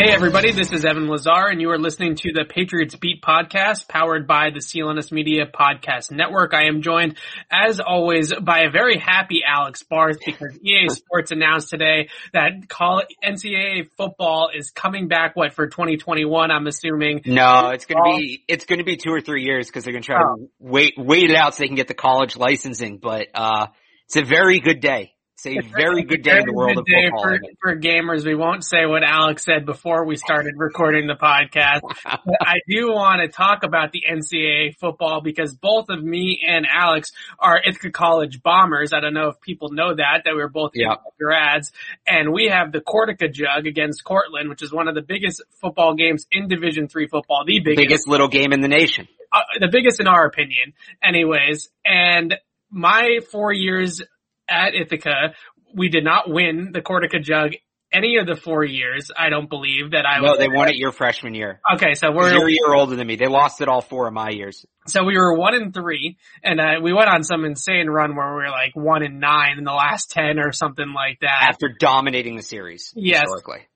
Hey everybody, this is Evan Lazar and you are listening to the Patriots Beat podcast powered by the CLNS Media Podcast Network. I am joined as always by a very happy Alex Barth because EA Sports announced today that call NCAA football is coming back what for 2021 I'm assuming. No, it's going to be it's going to be 2 or 3 years because they're going to try oh. to wait wait it out so they can get the college licensing, but uh it's a very good day. It's a very good day in the world of football. For, for, gamers, we won't say what Alex said before we started recording the podcast. I do want to talk about the NCAA football because both of me and Alex are Ithaca College bombers. I don't know if people know that, that we're both yeah. grads. And we have the Cortaca Jug against Cortland, which is one of the biggest football games in Division Three football. The biggest. biggest little game in the nation. Uh, the biggest in our opinion, anyways. And my four years at Ithaca. We did not win the Cortaca Jug any of the four years. I don't believe that I no, was. No, they won it your freshman year. Okay, so we're you're a year older than me. They lost it all four of my years. So we were one in three, and uh, we went on some insane run where we were like one in nine in the last ten or something like that. After dominating the series, yes. historically.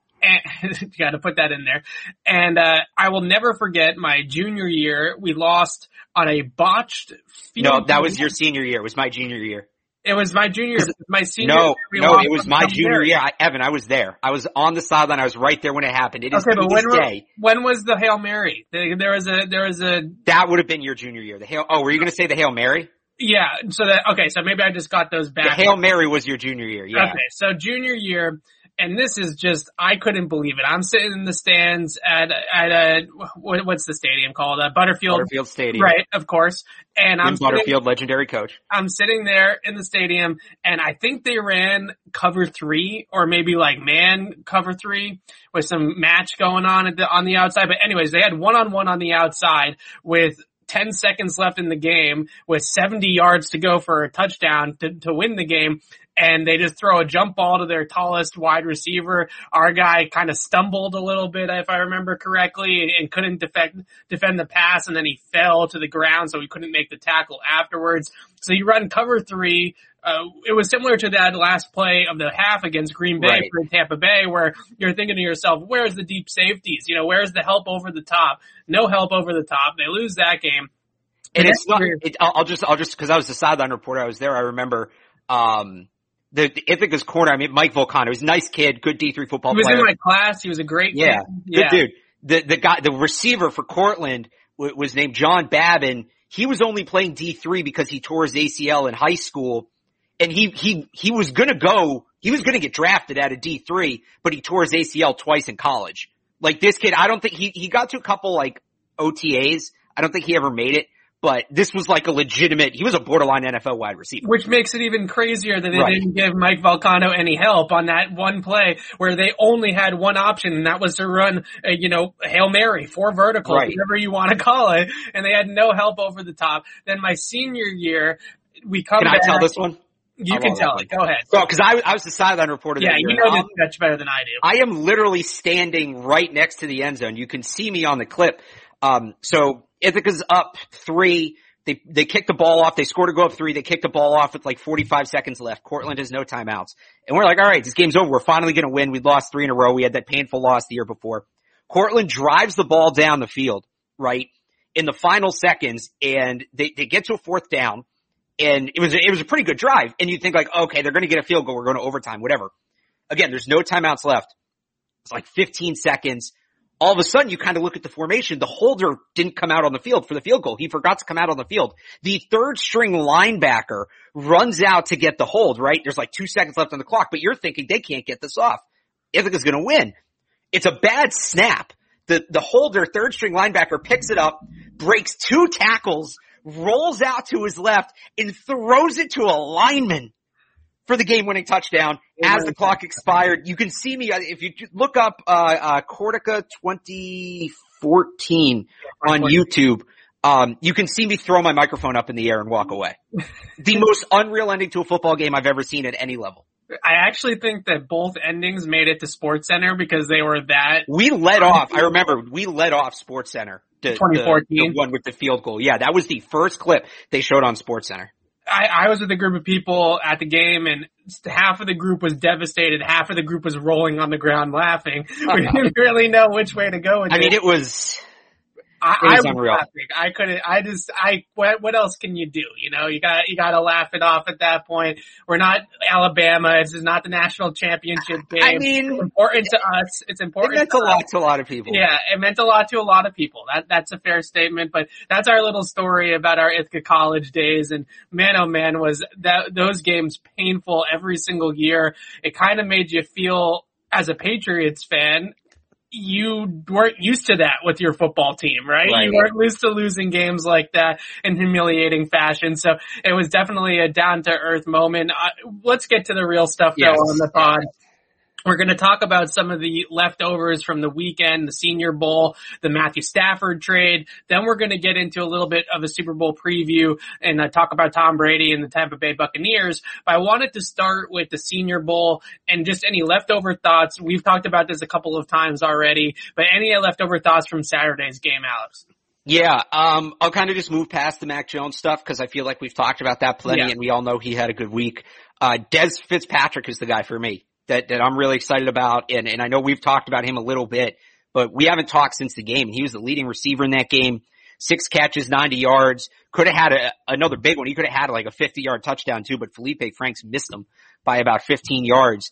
you got to put that in there. And uh, I will never forget my junior year. We lost on a botched. Field. No, that was your senior year. It was my junior year. It was my junior, my senior. No, no, it was my junior year. I, Evan, I was there. I was on the sideline. I was right there when it happened. It is okay, but when, day. when was the hail mary? There was a, there was a. That would have been your junior year. The hail. Oh, were you going to say the hail mary? Yeah. So that okay. So maybe I just got those back. The hail mary was your junior year. Yeah. Okay. So junior year, and this is just I couldn't believe it. I'm sitting in the stands at at a what's the stadium called? A Butterfield Butterfield Stadium, right? Of course. And I'm Butterfield, sitting, legendary coach. I'm sitting there in the stadium, and I think they ran cover three or maybe like man cover three with some match going on at the, on the outside. But anyways, they had one on one on the outside with 10 seconds left in the game with 70 yards to go for a touchdown to, to win the game and they just throw a jump ball to their tallest wide receiver. Our guy kind of stumbled a little bit, if I remember correctly, and, and couldn't defend defend the pass, and then he fell to the ground, so he couldn't make the tackle afterwards. So you run cover three. Uh, it was similar to that last play of the half against Green Bay right. for Tampa Bay, where you're thinking to yourself, "Where's the deep safeties? You know, where's the help over the top? No help over the top. They lose that game." And, and it's not. It, I'll just, I'll just, because I was the sideline reporter, I was there. I remember. Um, the, the Ithaca's corner. I mean, Mike Volcano. He's a nice kid, good D three football. He was player. in my class. He was a great yeah, kid. Yeah, good dude. The the guy, the receiver for Cortland w- was named John Babin. He was only playing D three because he tore his ACL in high school, and he he he was gonna go. He was gonna get drafted out of D three, but he tore his ACL twice in college. Like this kid, I don't think he he got to a couple like OTAs. I don't think he ever made it but this was like a legitimate, he was a borderline NFL wide receiver. Which makes it even crazier that they right. didn't give Mike Volcano any help on that one play where they only had one option and that was to run, a, you know, Hail Mary, four verticals, right. whatever you want to call it. And they had no help over the top. Then my senior year, we come Can back, I tell this one? You can tell it. Go ahead. So, cause I, I was the sideline reporter. Yeah, you know this much better than I do. I am literally standing right next to the end zone. You can see me on the clip. Um, so Ithaca's up three. They, they kicked the ball off. They scored to go up three. They kick the ball off with like 45 seconds left. Cortland has no timeouts. And we're like, all right, this game's over. We're finally going to win. We lost three in a row. We had that painful loss the year before. Cortland drives the ball down the field, right? In the final seconds and they, they get to a fourth down and it was, it was a pretty good drive. And you think like, okay, they're going to get a field goal. We're going to overtime, whatever. Again, there's no timeouts left. It's like 15 seconds all of a sudden you kind of look at the formation. The holder didn't come out on the field for the field goal. He forgot to come out on the field. The third string linebacker runs out to get the hold, right? There's like two seconds left on the clock, but you're thinking they can't get this off. Ithaca's going to win. It's a bad snap. The, the holder, third string linebacker picks it up, breaks two tackles, rolls out to his left and throws it to a lineman for the game winning touchdown as the clock expired. You can see me, uh, if you look up, uh, uh, Cortaca 2014 on YouTube, um, you can see me throw my microphone up in the air and walk away. the most unreal ending to a football game I've ever seen at any level. I actually think that both endings made it to Sports Center because they were that. We led off. I remember we led off Sports Center. The, 2014. The, the one with the field goal. Yeah, that was the first clip they showed on Sports Center. I, I was with a group of people at the game and half of the group was devastated. Half of the group was rolling on the ground laughing. We didn't really know which way to go with I mean, it was I, It I was laughing. I couldn't. I just. I. What, what else can you do? You know, you got. You got to laugh it off at that point. We're not Alabama. This is not the national championship game. I mean, it's important to us. It's it important. meant to a lot us. to a lot of people. Yeah, it meant a lot to a lot of people. That that's a fair statement. But that's our little story about our Ithaca college days. And man, oh man, was that those games painful every single year. It kind of made you feel as a Patriots fan. You weren't used to that with your football team, right? Right. You weren't used to losing games like that in humiliating fashion. So it was definitely a down to earth moment. Uh, let's get to the real stuff though Yes. on the pod. We're going to talk about some of the leftovers from the weekend, the Senior Bowl, the Matthew Stafford trade. Then we're going to get into a little bit of a Super Bowl preview and uh, talk about Tom Brady and the Tampa Bay Buccaneers. But I wanted to start with the Senior Bowl and just any leftover thoughts. We've talked about this a couple of times already, but any leftover thoughts from Saturday's game, Alex? Yeah, um, I'll kind of just move past the Mac Jones stuff because I feel like we've talked about that plenty Yeah. and we all know he had a good week. Uh, Dez Fitzpatrick is the guy for me that, that I'm really excited about and, and I know we've talked about him a little bit, but we haven't talked since the game. He was the leading receiver in that game. Six catches, 90 yards. Could have had a, another big one. He could have had like a 50 yard touchdown too, but Felipe Franks missed him by about 15 yards.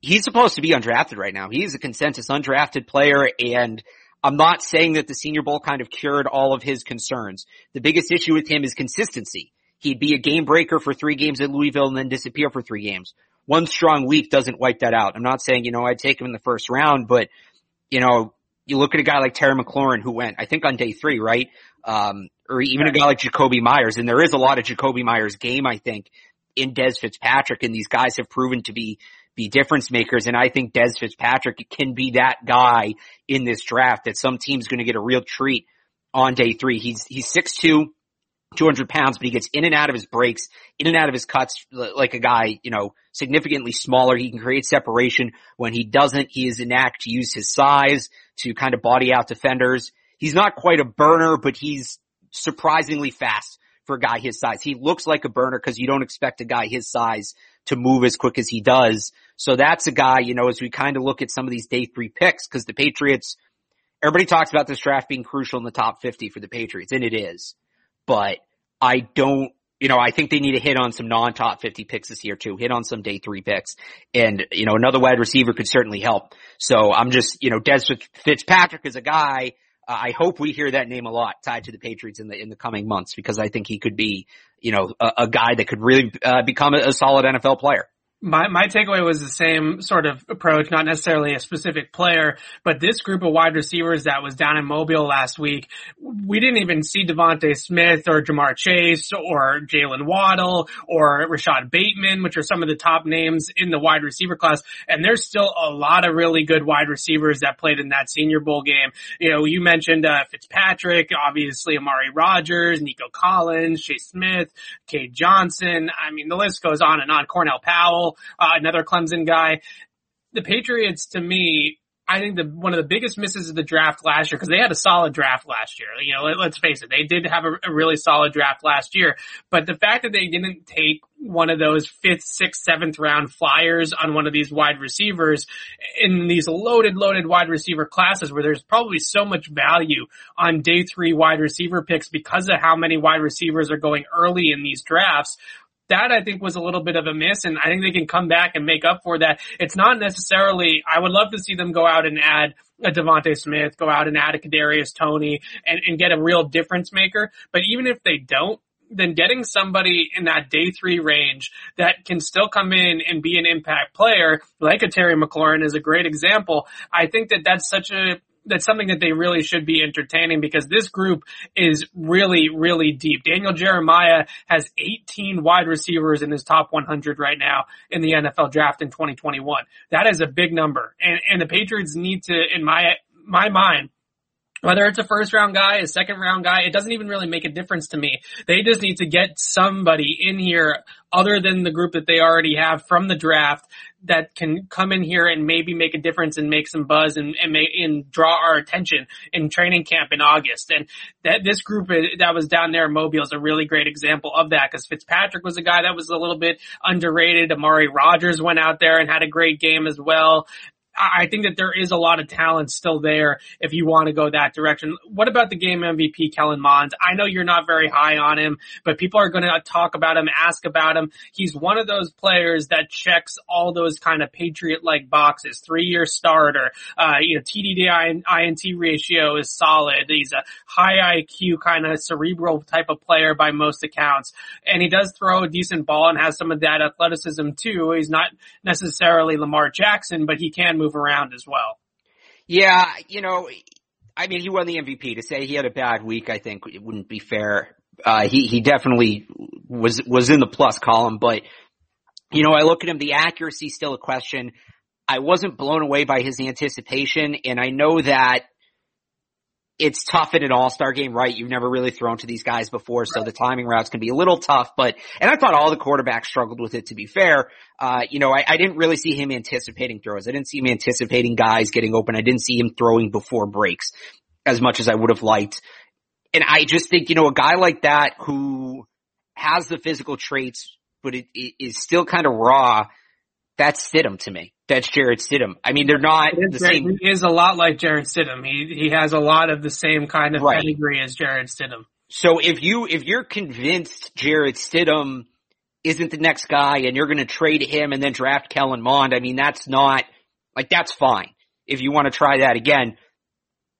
He's supposed to be undrafted right now. He's a consensus undrafted player and I'm not saying that the Senior Bowl kind of cured all of his concerns. The biggest issue with him is consistency. He'd be a game breaker for three games at Louisville and then disappear for three games. One strong week doesn't wipe that out. I'm not saying, you know, I'd take him in the first round, but, you know, you look at a guy like Terry McLaurin who went, I think on day three, right? Um, or even a guy like Jakobi Meyers. And there is a lot of Jakobi Meyers game, I think, in Dez Fitzpatrick. And these guys have proven to be, be difference makers. And I think Dez Fitzpatrick can be that guy in this draft that some team's going to get a real treat on day three. He's, he's 6'2", 200 pounds, but he gets in and out of his breaks, in and out of his cuts like a guy, you know, significantly smaller. He can create separation. When he doesn't, he is inact to use his size to kind of body out defenders. He's not quite a burner, but he's surprisingly fast for a guy his size. He looks like a burner because you don't expect a guy his size to move as quick as he does. So that's a guy, you know, as we kind of look at some of these day three picks, because the Patriots, everybody talks about this draft being crucial in the top 50 for the Patriots, and it is. But I don't, you know, I think they need to hit on some non-top 50 picks this year too, hit on some day three picks. And, you know, another wide receiver could certainly help. So I'm just, you know, Dez Fitzpatrick is a guy, uh, I hope we hear that name a lot tied to the Patriots in the, in the coming months because I think he could be, you know, a, a guy that could really, uh, become a, a solid NFL player. My my takeaway was the same sort of approach, not necessarily a specific player, but this group of wide receivers that was down in Mobile last week, we didn't even see DeVonta Smith or Ja'Marr Chase or Jaylen Waddle or Rashod Bateman, which are some of the top names in the wide receiver class. And there's still a lot of really good wide receivers that played in that Senior Bowl game. You know, you mentioned uh, Fitzpatrick, obviously Amari Rogers, Nico Collins, Chase Smith, Cade Johnson. I mean, the list goes on and on. Cornell Powell uh, another Clemson guy. The Patriots, to me, I think the one of the biggest misses of the draft last year because they had a solid draft last year. You know, let, us face it, they did have a, a really solid draft last year. But the fact that they didn't take one of those fifth, sixth, seventh round flyers on one of these wide receivers in these loaded, loaded wide receiver classes where there's probably so much value on day three wide receiver picks because of how many wide receivers are going early in these drafts that I think was a little bit of a miss and I think they can come back and make up for that. It's not necessarily, I would love to see them go out and add a DeVonta Smith, go out and add a Kadarius Toney and, and get a real difference maker. But even if they don't, then getting somebody in that day three range that can still come in and be an impact player, like a Terry McLaurin is a great example. I think that that's such a, that's something that they really should be entertaining because this group is really, really deep. Daniel Jeremiah has 18 wide receivers in his top 100 right now in the NFL draft in 2021. That is a big number. And, and the Patriots need to, in my, my mind, whether it's a first round guy, a second round guy, it doesn't even really make a difference to me. They just need to get somebody in here other than the group that they already have from the draft that can come in here and maybe make a difference and make some buzz and and, make, and draw our attention in training camp in August. And that this group that was down there in Mobile is a really great example of that because Fitzpatrick was a guy that was a little bit underrated. Amari Rogers went out there and had a great game as well. I think that there is a lot of talent still there if you want to go that direction. What about the game MVP, Kellen Mond? I know you're not very high on him, but people are going to talk about him, ask about him. He's one of those players that checks all those kind of Patriot-like boxes. Three-year starter, uh, you know, TD to INT ratio is solid. He's a high IQ kind of cerebral type of player by most accounts. And he does throw a decent ball and has some of that athleticism too. He's not necessarily Lamar Jackson, but he can move around as well. Yeah, you know, I mean, he won the MVP. To say he had a bad week, I think it wouldn't be fair. Uh, he he definitely was was in the plus column, but you know, I look at him. The accuracy still a question. I wasn't blown away by his anticipation, and I know that it's tough in an all-star game, right? You've never really thrown to these guys before, so the timing routes can be a little tough, but, and I thought all the quarterbacks struggled with it to be fair. Uh, you know, I, I didn't really see him anticipating throws. I didn't see him anticipating guys getting open. I didn't see him throwing before breaks as much as I would have liked. And I just think, you know, a guy like that who has the physical traits, but it, it is still kind of raw, that's Stidham to me that's Jarrett Stidham. I mean, they're not the same. He is a lot like Jarrett Stidham. He he has a lot of the same kind of right. pedigree as Jarrett Stidham. So if you if you're convinced Jarrett Stidham isn't the next guy and you're going to trade him and then draft Kellen Mond, I mean that's not like that's fine if you want to try that again.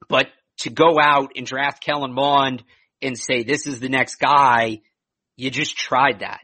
But to go out and draft Kellen Mond and say this is the next guy, you just tried that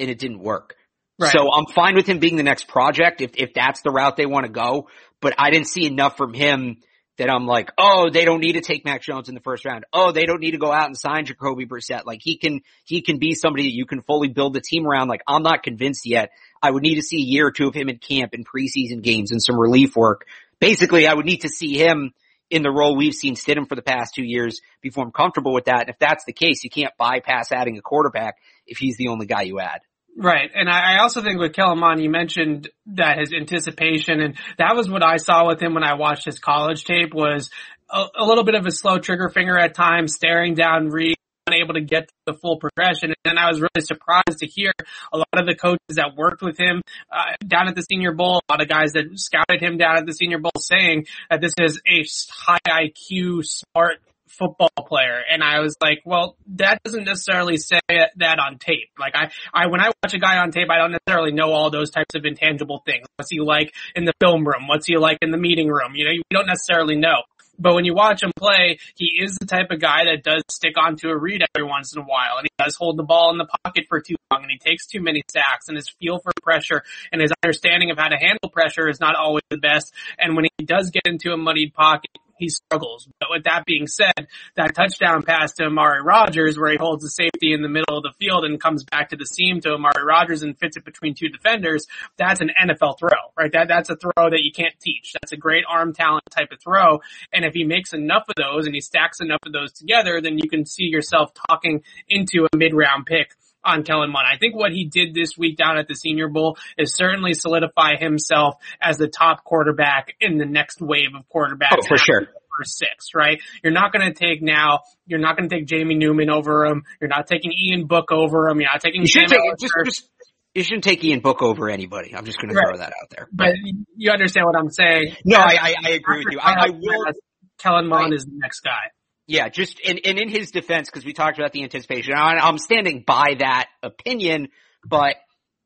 and it didn't work. Right. So I'm fine with him being the next project if, if that's the route they want to go. But I didn't see enough from him that I'm like, oh, they don't need to take Mac Jones in the first round. Oh, they don't need to go out and sign Jacoby Brissett. Like he can, he can be somebody that you can fully build the team around. Like I'm not convinced yet. I would need to see a year or two of him in camp and preseason games and some relief work. Basically, I would need to see him in the role we've seen Stidham for the past two years before I'm comfortable with that. And if that's the case, you can't bypass adding a quarterback if he's the only guy you add. Right. And I also think with Kellen you mentioned that his anticipation and that was what I saw with him when I watched his college tape was a, a little bit of a slow trigger finger at times, staring down reads, unable to get the full progression. And then I was really surprised to hear a lot of the coaches that worked with him uh, down at the Senior Bowl, a lot of guys that scouted him down at the Senior Bowl saying that this is a high IQ, smart football player. And I was like, well, that doesn't necessarily say that on tape. Like I, I, when I watch a guy on tape, I don't necessarily know all those types of intangible things. What's he like in the film room? What's he like in the meeting room? You know, you don't necessarily know. But when you watch him play, he is the type of guy that does stick onto a read every once in a while, and he does hold the ball in the pocket for too long, and he takes too many sacks, and his feel for pressure and his understanding of how to handle pressure is not always the best. And when he does get into a muddied pocket, he struggles. But with that being said, that touchdown pass to Amari Rogers where he holds the safety in the middle of the field and comes back to the seam to Amari Rogers and fits it between two defenders, that's an NFL throw, right? That, that's a throw that you can't teach. That's a great arm talent type of throw. And if he makes enough of those and he stacks enough of those together, then you can see yourself talking into a mid round pick on Kellen Mond. I think what he did this week down at the Senior Bowl is certainly solidify himself as the top quarterback in the next wave of quarterbacks. Oh, for sure. First six, right? You're not going to take now. You're not going to take Jamie Newman over him. You're not taking Ian Book over him. You're not taking. You should take just, just you shouldn't take Ian Book over anybody. I'm just going right. to throw that out there. But you understand what I'm saying? No, I, I, I agree with you. I, I will. Kellen Mond is the next guy. Yeah, just and, and in his defense, because we talked about the anticipation, I'm standing by that opinion, but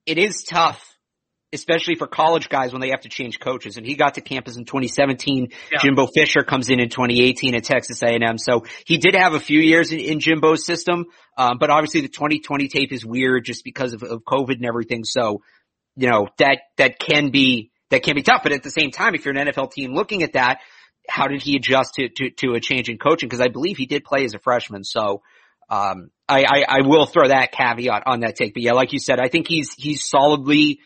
it is tough, especially for college guys when they have to change coaches. And he got to campus in 2017. Yeah. Jimbo Fisher comes in in 2018 at Texas A&M, so he did have a few years in, in Jimbo's system, um, but obviously the 2020 tape is weird just because of, of COVID and everything. So, you know that that can be that can be tough. But at the same time, if you're an NFL team looking at that how did he adjust to, to, to a change in coaching? Cause I believe he did play as a freshman. So, um, I, I, I will throw that caveat on that take. But yeah, like you said, I think he's, he's solidly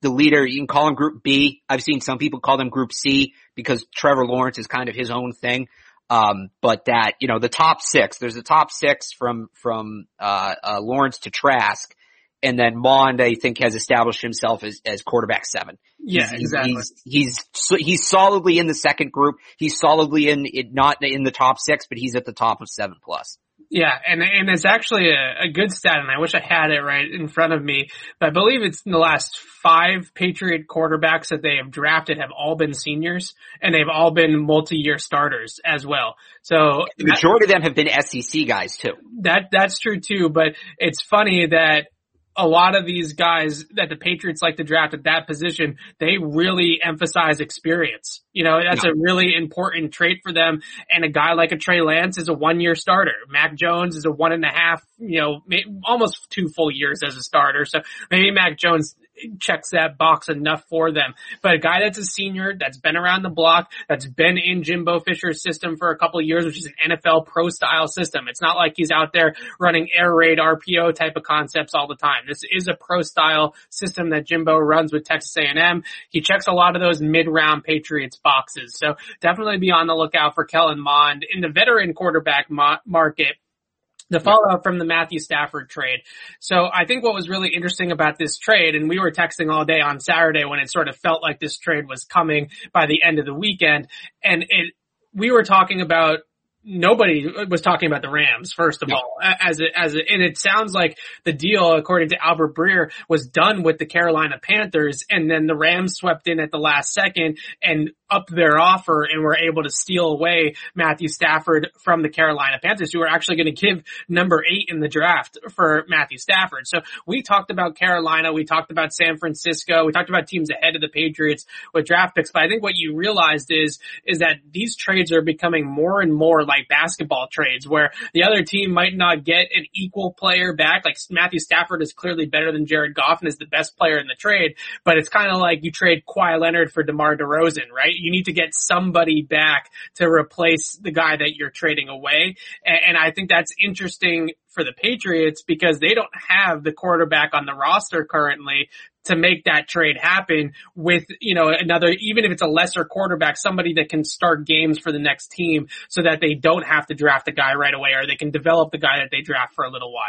the leader. You can call him group B. I've seen some people call them group C because Trevor Lawrence is kind of his own thing. Um, but that, you know, the top six, there's a top six from, from, uh, uh, Lawrence to Trask. And then Mond, I think, has established himself as, as quarterback seven. Yeah, he's, exactly. He's, he's, he's solidly in the second group. He's solidly in, it, not in the top six, but he's at the top of seven plus. Yeah, and and it's actually a, a, good stat, and I wish I had it right in front of me. But I believe it's in the last five Patriot quarterbacks that they have drafted have all been seniors, and they've all been multi-year starters as well. So the majority that, of them have been SEC guys too. That that's true too. But it's funny that a lot of these guys that the Patriots like to draft at that position, they really emphasize experience. You know, that's yeah. a really important trait for them. And a guy like a Trey Lance is a one year starter. Mac Jones is a one and a half, you know, almost two full years as a starter. So maybe Mac Jones checks that box enough for them. But a guy that's a senior, that's been around the block, that's been in Jimbo Fisher's system for a couple of years, which is an NFL pro style system. It's not like he's out there running air raid RPO type of concepts all the time. This is a pro style system that Jimbo runs with Texas A&M. He checks a lot of those mid round Patriots boxes. So definitely be on the lookout for Kellen Mond in the veteran quarterback market the fallout from the Matthew Stafford trade. So I think what was really interesting about this trade, and we were texting all day on Saturday when it sort of felt like this trade was coming by the end of the weekend, and it, we were talking about nobody was talking about the Rams, first of yeah. all, as a, as a, and it sounds like the deal, according to Albert Breer, was done with the Carolina Panthers and then the Rams swept in at the last second and upped their offer and were able to steal away Matthew Stafford from the Carolina Panthers, who were actually going to give number eight in the draft for Matthew Stafford. So we talked about Carolina, we talked about San Francisco, we talked about teams ahead of the Patriots with draft picks, but I think what you realized is, is that these trades are becoming more and more like basketball trades where the other team might not get an equal player back. Like Matthew Stafford is clearly better than Jared Goff and is the best player in the trade, but it's kind of like you trade Kawhi Leonard for DeMar DeRozan, right? You need to get somebody back to replace the guy that you're trading away. And, I think that's interesting for the Patriots because they don't have the quarterback on the roster currently to make that trade happen with, you know, another, even if it's a lesser quarterback, somebody that can start games for the next team so that they don't have to draft the guy right away or they can develop the guy that they draft for a little while.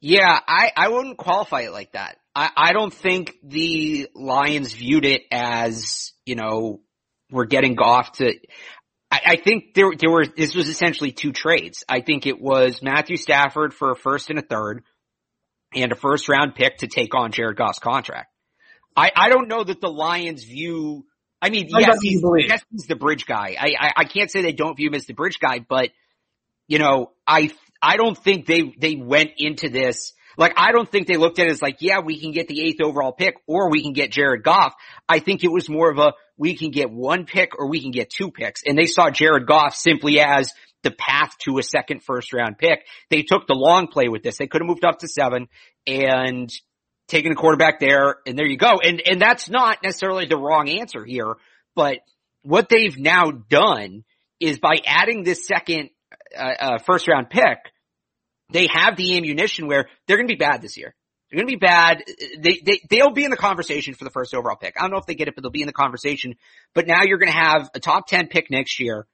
Yeah, I, I wouldn't qualify it like that. I, I don't think the Lions viewed it as, you know, we're getting Goff to, I, I think there, there were, this was essentially two trades. I think it was Matthew Stafford for a first and a third and a first round pick to take on Jared Goff's contract. I, I don't know that the Lions view, I mean, yes, he's, yes, he's the bridge guy. I, I, I can't say they don't view him as the bridge guy, but you know, I, I don't think they, they went into this like, I don't think they looked at it as like, yeah, we can get the eighth overall pick or we can get Jared Goff. I think it was more of a, we can get one pick or we can get two picks. And they saw Jared Goff simply as the path to a second first round pick. They took the long play with this. They could have moved up to seven and taken a quarterback there and there you go. And, and that's not necessarily the wrong answer here, but what they've now done is by adding this second uh, uh, first round pick, they have the ammunition where they're going to be bad this year. They're going to be bad. They, they, they'll be in the conversation for the first overall pick. I don't know if they get it, but they'll be in the conversation. But now you're going to have a top 10 pick next year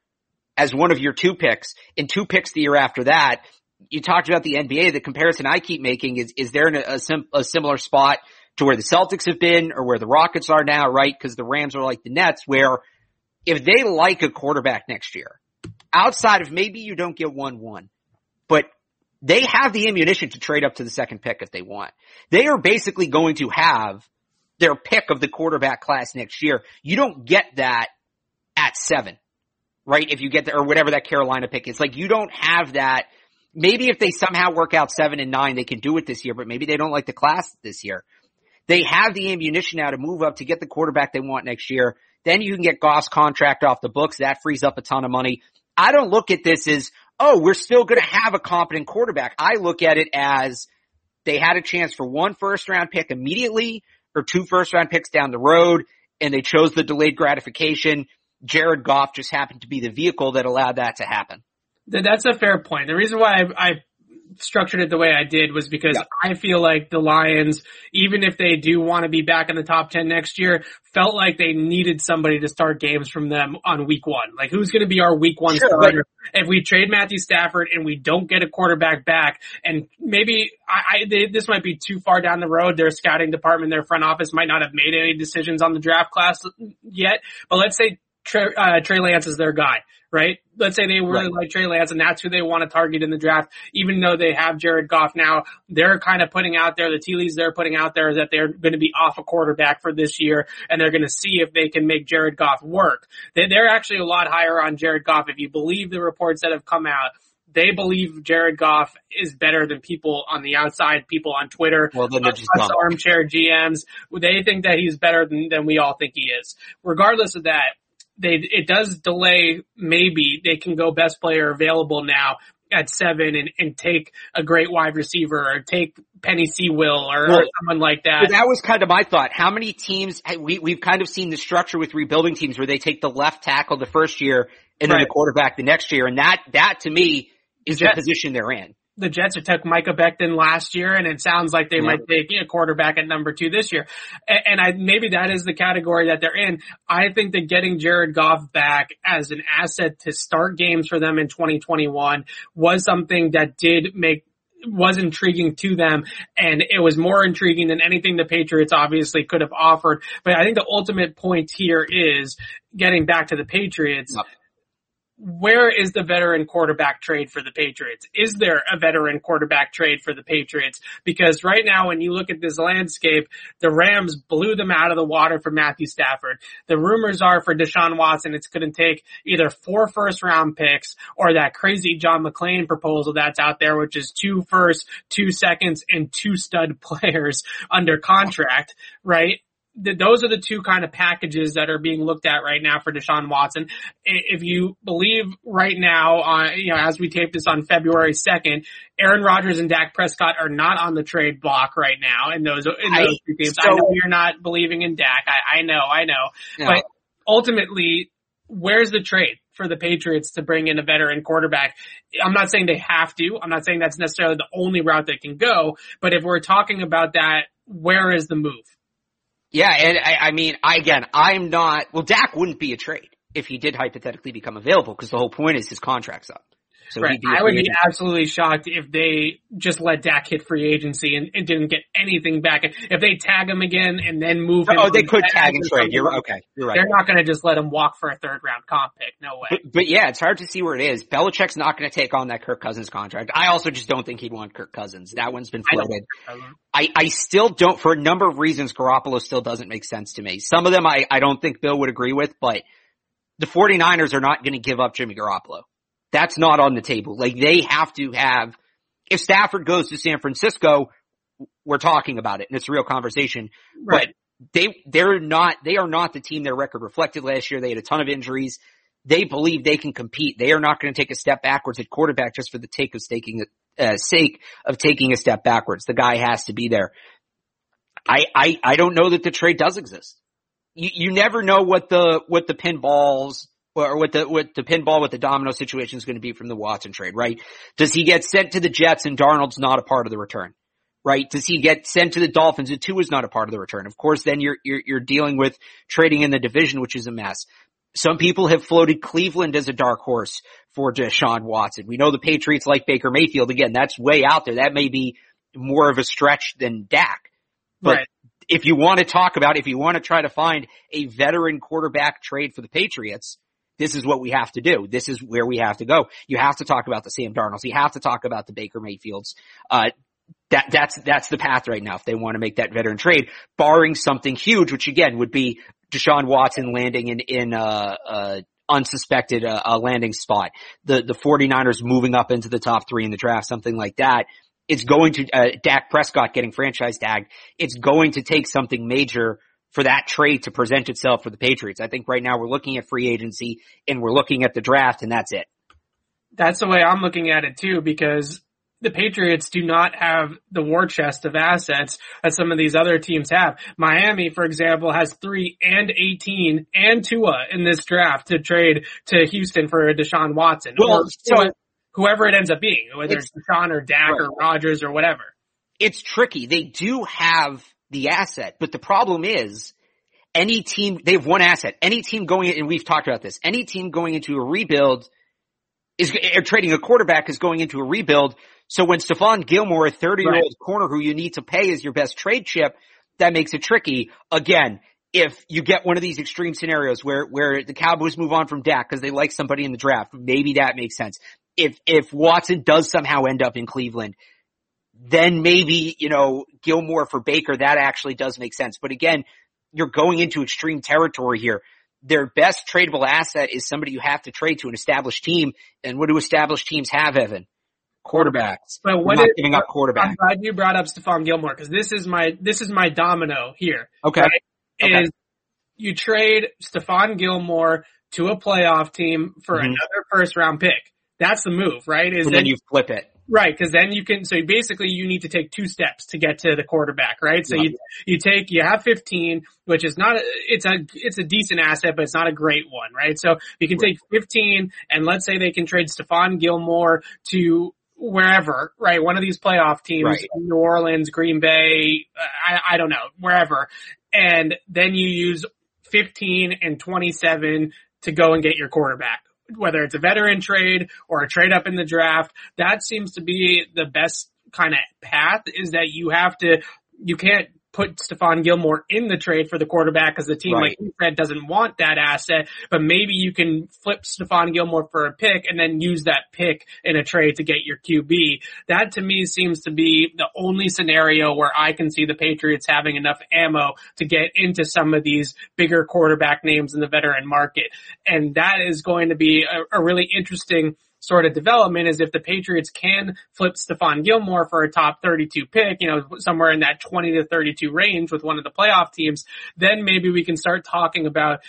as one of your two picks and two picks the year after that. You talked about the NBA. The comparison I keep making is, is there a, sim, a similar spot to where the Celtics have been or where the Rockets are now, right? Cause the Rams are like the Nets where if they like a quarterback next year, outside of maybe you don't get one one, but they have the ammunition to trade up to the second pick if they want. They are basically going to have their pick of the quarterback class next year. You don't get that at seven, right? If you get the, or whatever that Carolina pick is. Like you don't have that. Maybe if they somehow work out seven and nine, they can do it this year, but maybe they don't like the class this year. They have the ammunition now to move up to get the quarterback they want next year. Then you can get Goff's contract off the books. That frees up a ton of money. I don't look at this as, oh, we're still going to have a competent quarterback. I look at it as they had a chance for one first round pick immediately or two first round picks down the road and they chose the delayed gratification. Jared Goff just happened to be the vehicle that allowed that to happen. That's a fair point. The reason why I, I structured it the way I did was because yeah. I feel like the Lions, even if they do want to be back in the top 10 next year, felt like they needed somebody to start games from them on week one. Like who's going to be our week one sure, starter? But- if we trade Matthew Stafford and we don't get a quarterback back and maybe I, I they, this might be too far down the road. Their scouting department, their front office might not have made any decisions on the draft class yet, but let's say Trey, uh, Trey Lance is their guy right? Let's say they really right. like Trey Lance and that's who they want to target in the draft, even though they have Jared Goff now. They're kind of putting out there, the tea leaves they're putting out there that they're going to be off a quarterback for this year and they're going to see if they can make Jared Goff work. They're actually a lot higher on Jared Goff if you believe the reports that have come out they believe Jared Goff is better than people on the outside, people on Twitter, well, then just us armchair GMs. They think that he's better than, than we all think he is. Regardless of that, they it does delay maybe they can go best player available now at seven and, and take a great wide receiver or take Penei Sewell or, well, or someone like that. That was kind of my thought. How many teams we we've kind of seen the structure with rebuilding teams where they take the left tackle the first year and then right. the quarterback the next year, and that that to me is the position they're in the Jets took Mekhi Becton last year, and it sounds like they yeah. might take a quarterback at number two this year. And, and I maybe that is the category that they're in. I think that getting Jared Goff back as an asset to start games for them in 2021 was something that did make was intriguing to them and it was more intriguing than anything the Patriots obviously could have offered. But I think the ultimate point here is getting back to the Patriots. Yep where is the veteran quarterback trade for the Patriots? Is there a veteran quarterback trade for the Patriots? Because right now, when you look at this landscape, the Rams blew them out of the water for Matthew Stafford. The rumors are for Deshaun Watson, it's going to take either four first round picks or that crazy John McClain proposal that's out there, which is two first, two seconds, and two stud players under contract, right? Those are the two kind of packages that are being looked at right now for Deshaun Watson. If you believe right now, on you know, as we tape this on February second, Aaron Rodgers and Dak Prescott are not on the trade block right now in those in those I, two teams. So, I know you're not believing in Dak. I, I know, I know, but ultimately, where's the trade? for the Patriots to bring in a veteran quarterback. I'm not saying they have to. I'm not saying that's necessarily the only route they can go. But if we're talking about that, where is the move? Yeah, and I, I mean, I, again, I'm not, well, Dak wouldn't be a trade if he did hypothetically become available because the whole point is his contract's up. So right. I would be absolutely shocked if they just let Dak hit free agency and, and, didn't get anything back. If they tag him again and then move him. Oh, they could tag and trade. You're okay. You're right. They're not going to just let him walk for a third round comp pick. No way. But, but yeah, it's hard to see where it is. Belichick's not going to take on that Kirk Cousins contract. I also just don't think he'd want Kirk Cousins. That one's been floated. I, I, I still don't, for a number of reasons, Garoppolo still doesn't make sense to me. Some of them I, I don't think Bill would agree with, but the 49ers are not going to give up Jimmy Garoppolo. That's not on the table. Like they have to have, if Stafford goes to San Francisco, we're talking about it and it's a real conversation. Right. But they, they're not, they are not the team their record reflected last year. They had a ton of injuries. They believe they can compete. They are not going to take a step backwards at quarterback just for the take of taking, uh, sake of taking a step backwards. The guy has to be there. I, I, I don't know that the trade does exist. You, you never know what the, what the pinballs or what the what the pinball with the domino situation is going to be from the Watson trade, right? Does he get sent to the Jets and Darnold's not a part of the return? Right? Does he get sent to the Dolphins and Tua is not a part of the return? Of course, then you're, you're, you're dealing with trading in the division, which is a mess. Some people have floated Cleveland as a dark horse for Deshaun Watson. We know the Patriots like Baker Mayfield. Again, that's way out there. That may be more of a stretch than Dak. But right. if you want to talk about, if you want to try to find a veteran quarterback trade for the Patriots, this is what we have to do. This is where we have to go. You have to talk about the Sam Darnolds. You have to talk about the Baker Mayfields. Uh, that, that's, that's the path right now if they want to make that veteran trade, barring something huge, which again would be Deshaun Watson landing in, in, uh, uh, unsuspected, uh, landing spot. The, the 49ers moving up into the top three in the draft, something like that. It's going to, uh, Dak Prescott getting franchise tagged. It's going to take something major for that trade to present itself for the Patriots. I think right now we're looking at free agency and we're looking at the draft and that's it. That's the way I'm looking at it too because the Patriots do not have the war chest of assets that some of these other teams have. Miami, for example, has three and 18 and Tua in this draft to trade to Houston for Deshaun Watson. Well, or, so whoever it ends up being, whether it's, it's Deshaun or Dak right. or Rodgers or whatever. It's tricky. They do have the asset, but the problem is any team, they have one asset. Any team going, and we've talked about this, any team going into a rebuild is, or trading a quarterback is going into a rebuild. So when Stephon Gilmore, a 30 year old corner who you need to pay as your best trade chip, that makes it tricky. Again, if you get one of these extreme scenarios where, where the Cowboys move on from Dak because they like somebody in the draft, maybe that makes sense. If, if Watson does somehow end up in Cleveland, then maybe, you know, Gilmore for Baker, that actually does make sense. But again, you're going into extreme territory here. Their best tradable asset is somebody you have to trade to an established team. And what do established teams have, Evan? Quarterbacks. But what not is, giving up quarterbacks. I'm glad you brought up Stephon Gilmore because this is my this is my domino here. Okay. Right? okay. Is you trade Stephon Gilmore to a playoff team for mm-hmm. another first round pick. That's the move, right? Is and then you flip it. Right, because then you can. So basically, you need to take two steps to get to the quarterback, right? So you you take you have 15, which is not a, it's a it's a decent asset, but it's not a great one, right? So you can right. take 15, and let's say they can trade Stephon Gilmore to wherever, right? One of these playoff teams, right. New Orleans, Green Bay, I, I don't know, wherever. And then you use 15 and 27 to go and get your quarterback whether it's a veteran trade or a trade up in the draft, that seems to be the best kind of path is that you have to, you can't put Stephon Gilmore in the trade for the quarterback because the team, right. like you said, doesn't want that asset. But maybe you can flip Stephon Gilmore for a pick and then use that pick in a trade to get your QB. That to me seems to be the only scenario where I can see the Patriots having enough ammo to get into some of these bigger quarterback names in the veteran market. And that is going to be a, a really interesting sort of development is if the Patriots can flip Stephon Gilmore for a top 32 pick, you know, somewhere in that 20 to 32 range with one of the playoff teams, then maybe we can start talking about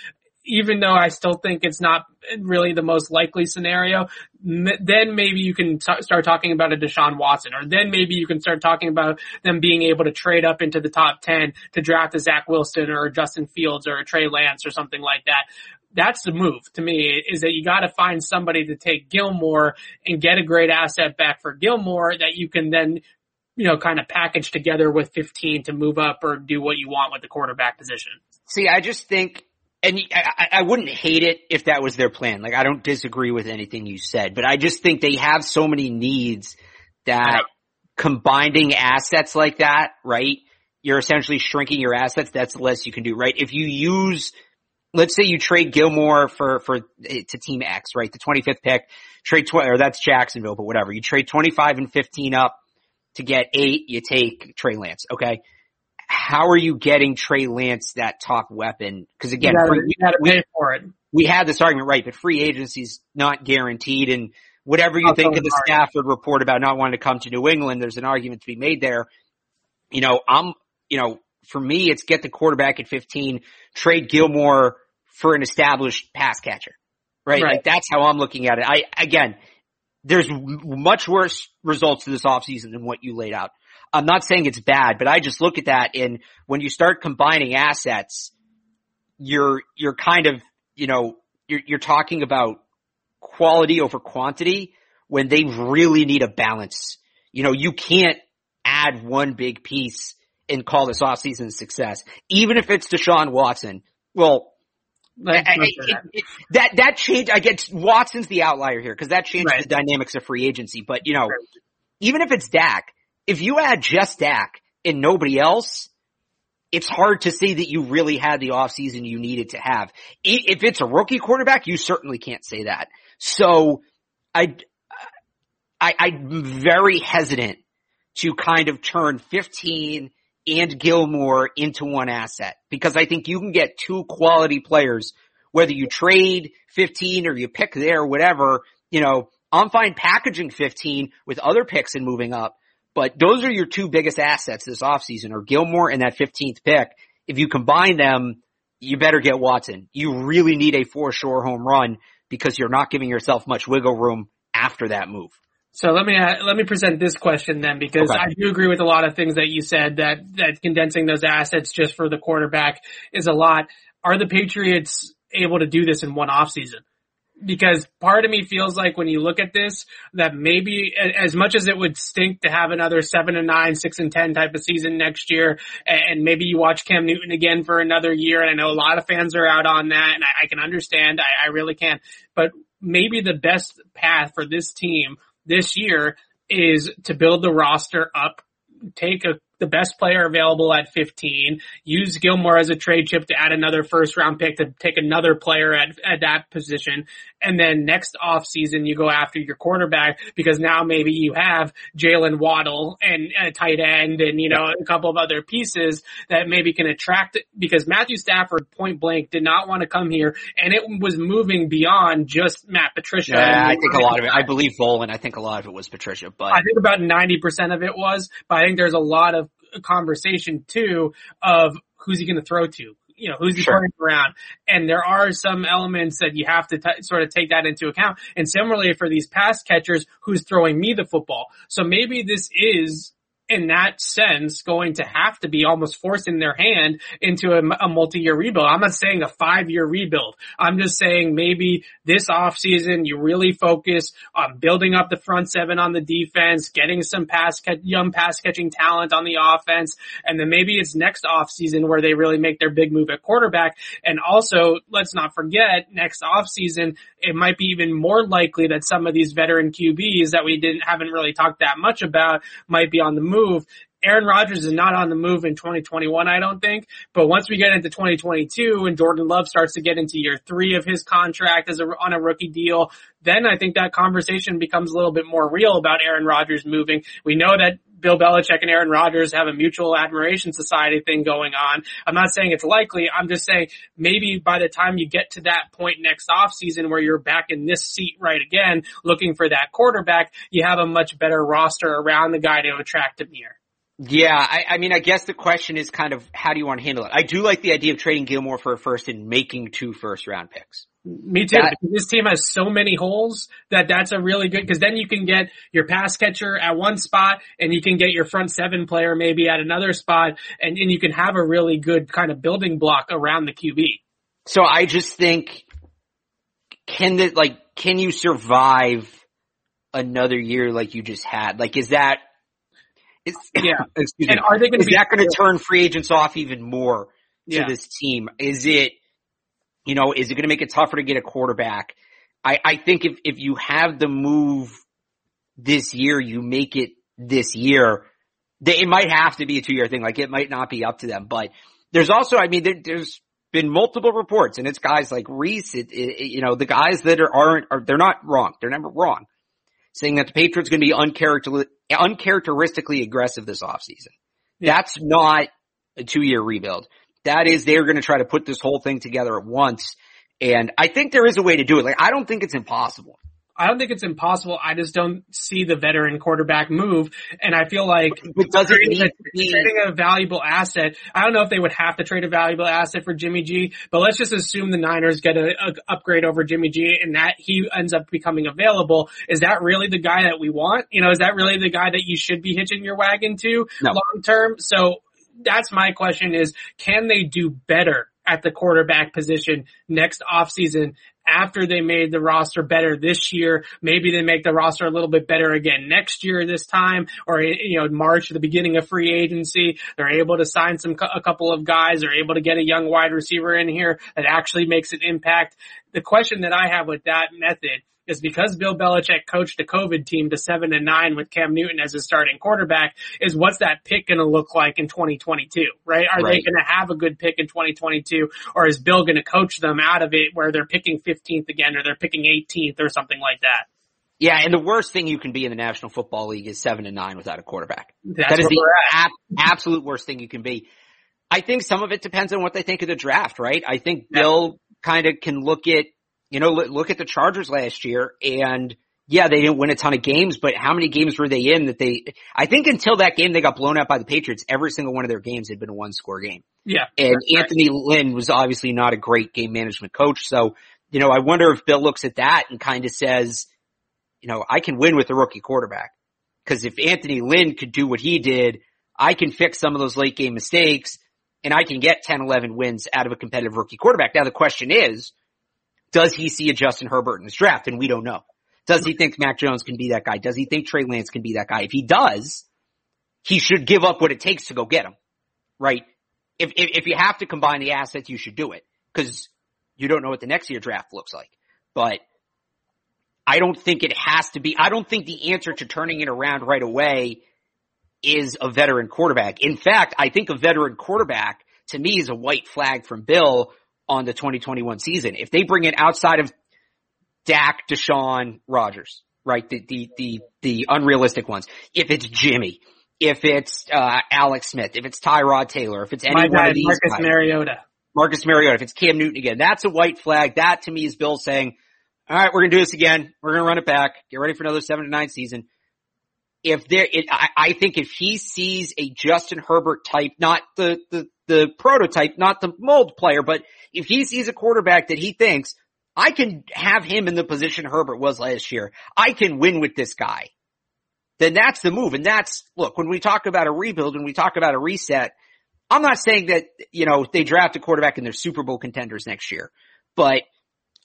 even though I still think it's not really the most likely scenario, then maybe you can start talking about a Deshaun Watson, or then maybe you can start talking about them being able to trade up into the top 10 to draft a Zach Wilson or a Justin Fields or a Trey Lance or something like that that's the move to me is that you got to find somebody to take Gilmore and get a great asset back for Gilmore that you can then, you know, kind of package together with 15 to move up or do what you want with the quarterback position. See, I just think, and I, I wouldn't hate it if that was their plan. Like I don't disagree with anything you said, but I just think they have so many needs that combining assets like that, right? You're essentially shrinking your assets. That's the less you can do, right? If you use let's say you trade Gilmore for, for, eh, to team X, right? The 25th pick, trade 20, or that's Jacksonville, but whatever. You trade 25 and 15 up to get eight, you take Trey Lance, okay? How are you getting Trey Lance that top weapon? Cause again, gotta, free, you gotta pay for it. We had this argument, right? But free agency's not guaranteed and whatever you think of the Stafford report about not wanting to come to New England, there's an argument to be made there. You know, I'm, you know, for me, it's get the quarterback at 15, trade Gilmore for an established pass catcher, right? right? Like that's how I'm looking at it. I, again, there's much worse results to this offseason than what you laid out. I'm not saying it's bad, but I just look at that and when you start combining assets, you're, you're kind of, you know, you're, you're talking about quality over quantity when they really need a balance. You know, you can't add one big piece and call this offseason success. Even if it's Deshaun Watson. Well, it, it, that that change. I get Watson's the outlier here because that changes right. the dynamics of free agency. But you know, right. even if it's Dak, if you add just Dak and nobody else, it's hard to say that you really had the offseason you needed to have. If it's a rookie quarterback, you certainly can't say that. So I, I, I'm very hesitant to kind of turn 15 and Gilmore into one asset because I think you can get two quality players, whether you trade 15 or you pick there, whatever, you know, I'm fine packaging 15 with other picks and moving up, but those are your two biggest assets this offseason are Gilmore and that 15th pick. If you combine them, you better get Watson. You really need a four shore home run because you're not giving yourself much wiggle room after that move. So let me uh, let me present this question then, because okay. I do agree with a lot of things that you said that that condensing those assets just for the quarterback is a lot. Are the Patriots able to do this in one offseason? because part of me feels like when you look at this that maybe as much as it would stink to have another seven and nine, six and ten type of season next year, and maybe you watch Cam Newton again for another year, and I know a lot of fans are out on that, and I, I can understand, I, I really can, but maybe the best path for this team this year is to build the roster up take a the best player available at 15, use Gilmore as a trade chip to add another first round pick to take another player at, at that position. And then next off season, you go after your quarterback because now maybe you have Jaylen Waddle and a tight end and, you know, a couple of other pieces that maybe can attract because Matthew Stafford point blank did not want to come here and it was moving beyond just Matt Patricia. Yeah, I think a lot of it, I believe Volan, I think a lot of it was Patricia, but I think about 90% of it was, but I think there's a lot of conversation too of who's he going to throw to? You know, who's he sure. around? And there are some elements that you have to t- sort of take that into account. And similarly for these pass catchers, who's throwing me the football? So maybe this is in that sense going to have to be almost forcing their hand into a, a multi-year rebuild. I'm not saying a five-year rebuild. I'm just saying maybe this offseason you really focus on building up the front seven on the defense, getting some pass young pass catching talent on the offense, and then maybe it's next offseason where they really make their big move at quarterback. And also, let's not forget next offseason, it might be even more likely that some of these veteran QBs that we didn't haven't really talked that much about might be on the move. Aaron Rodgers is not on the move in 2021, I don't think. But once we get into 2022 and Jordan Love starts to get into year three of his contract as a, on a rookie deal, then I think that conversation becomes a little bit more real about Aaron Rodgers moving. We know that Bill Belichick and Aaron Rodgers have a mutual admiration society thing going on. I'm not saying it's likely. I'm just saying maybe by the time you get to that point next offseason where you're back in this seat right again, looking for that quarterback, you have a much better roster around the guy to attract him here. Yeah, I, I, mean, I guess the question is kind of how do you want to handle it? I do like the idea of trading Gilmore for a first and making two first round picks. Me too. That, this team has so many holes that that's a really good because then you can get your pass catcher at one spot and you can get your front seven player maybe at another spot and, and you can have a really good kind of building block around the QB. So I just think can the like can you survive another year like you just had? Like is that is, yeah. excuse and me. Are they going to is that going to turn free agents off even more to yeah. this team? Is it you know, is it going to make it tougher to get a quarterback? I, I think if, if you have the move this year, you make it this year. They, it might have to be a two year thing. Like it might not be up to them, but there's also, I mean, there, there's been multiple reports and it's guys like Reiss, it, it, you know, the guys that are, aren't, are, they're not wrong. They're never wrong saying that the Patriots going to be uncharacter- uncharacteristically aggressive this offseason. Yeah. That's not a two year rebuild that is they're going to try to put this whole thing together at once. And I think there is a way to do it. Like I don't think it's impossible. I don't think it's impossible. I just don't see the veteran quarterback move. And I feel like but does it trading, a, trading a valuable asset. I don't know if they would have to trade a valuable asset for Jimmy G, but let's just assume the Niners get an upgrade over Jimmy G and that he ends up becoming available. Is that really the guy that we want? You know, is that really the guy that you should be hitching your wagon to no. long term? So that's my question is, can they do better at the quarterback position next offseason after they made the roster better this year. Maybe they make the roster a little bit better again next year this time or, you know, March, the beginning of free agency. They're able to sign some, a couple of guys. They're able to get a young wide receiver in here that actually makes an impact. The question that I have with that method is because Bill Belichick coached a COVID team to seven and nine with Cam Newton as a starting quarterback is what's that pick going to look like in 2022, right? Are right. they going to have a good pick in 2022 or is Bill going to coach them out of it where they're picking 15th again or they're picking 18th or something like that? Yeah, and the worst thing you can be in the National Football League is seven and nine without a quarterback. That's that is the ab- absolute worst thing you can be. I think some of it depends on what they think of the draft, right? I think Bill kind of can look at you know, look at the Chargers last year and yeah, they didn't win a ton of games, but how many games were they in that they, I think until that game they got blown out by the Patriots, every single one of their games had been a one score game. Yeah. And Anthony right. Lynn was obviously not a great game management coach. So, you know, I wonder if Bill looks at that and kind of says, you know, I can win with a rookie quarterback. Cause if Anthony Lynn could do what he did, I can fix some of those late game mistakes and I can get 10, 11 wins out of a competitive rookie quarterback. Now the question is, Does he see a Justin Herbert in this draft? And we don't know. Does he think Mac Jones can be that guy? Does he think Trey Lance can be that guy? If he does, he should give up what it takes to go get him, right? If, if, if you have to combine the assets, you should do it because you don't know what the next year draft looks like. But I don't think it has to be, I don't think the answer to turning it around right away is a veteran quarterback. In fact, I think a veteran quarterback to me is a white flag from Bill on the 2021 season. If they bring it outside of Dak, Deshaun, Rodgers, right? The, the, the, the unrealistic ones. If it's Jimmy, if it's, uh, Alex Smith, if it's Tyrod Taylor, if it's any My one of these Marcus guys, Mariota. Marcus Mariota, if it's Cam Newton again, that's a white flag. That to me is Bill saying, all right, we're going to do this again. We're going to run it back. Get ready for another seven to nine season. If there, it, I, I think if he sees a Justin Herbert type, not the, the, the prototype, not the mold player, but if he sees a quarterback that he thinks, I can have him in the position Herbert was last year. I can win with this guy. Then that's the move. And that's, look, when we talk about a rebuild, when we talk about a reset, I'm not saying that, you know, they draft a quarterback and they're Super Bowl contenders next year, but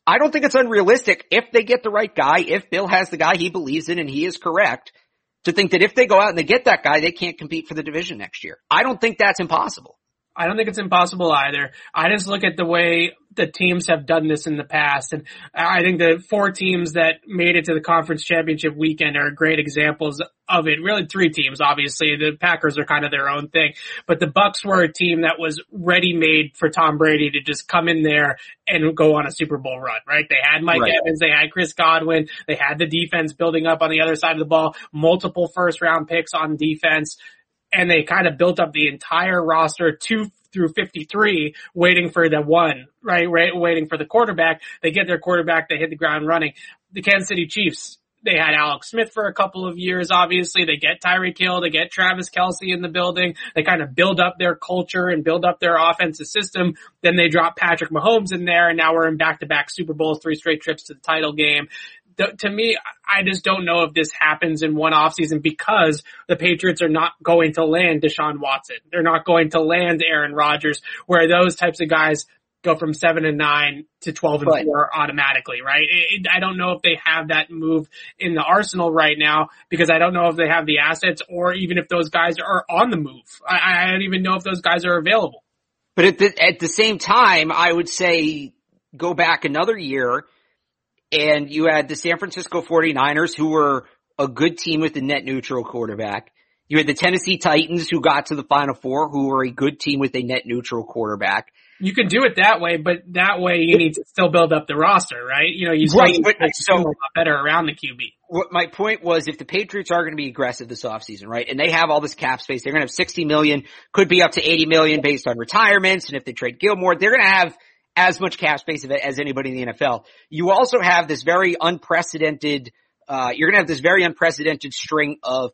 I don't think it's unrealistic if they get the right guy, if Bill has the guy he believes in and he is correct, to think that if they go out and they get that guy, they can't compete for the division next year. I don't think that's impossible. I don't think it's impossible either. I just look at the way the teams have done this in the past. And I think the four teams that made it to the conference championship weekend are great examples of it. Really three teams, obviously. The Packers are kind of their own thing, but the Bucs were a team that was ready made for Tom Brady to just come in there and go on a Super Bowl run, right? They had Mike Right. Evans, they had Chris Godwin, they had the defense building up on the other side of the ball, multiple first round picks on defense and they kind of built up the entire roster two through 53 waiting for the one, right? right? Waiting for the quarterback. They get their quarterback. They hit the ground running. The Kansas City Chiefs, they had Alex Smith for a couple of years, obviously. They get Tyreek Hill. They get Travis Kelce in the building. They kind of build up their culture and build up their offensive system. Then they drop Patrick Mahomes in there and now we're in back-to-back Super Bowls, three straight trips to the title game to me, I just don't know if this happens in one offseason because the Patriots are not going to land Deshaun Watson. They're not going to land Aaron Rodgers, where those types of guys go from seven and nine to 12 and But- four automatically, right? It, it- I don't know if they have that move in the arsenal right now because I don't know if they have the assets or even if those guys are on the move. I, I don't even know if those guys are available. But at the, at the same time, I would say go back another year and you had the San Francisco 49ers who were a good team with a net neutral quarterback. You had the Tennessee Titans who got to the final four who were a good team with a net neutral quarterback. You can do it that way, but that way you need to still build up the roster, right? You know, you still Right, but so- a lot better around the QB. What my point was if the Patriots are going to be aggressive this offseason, right? And they have all this cap space, they're going to have 60 million, could be up to 80 million based on retirements. And if they trade Gilmore, they're going to have as much cap space of it as anybody in the NFL. You also have this very unprecedented, uh, you're going to have this very unprecedented string of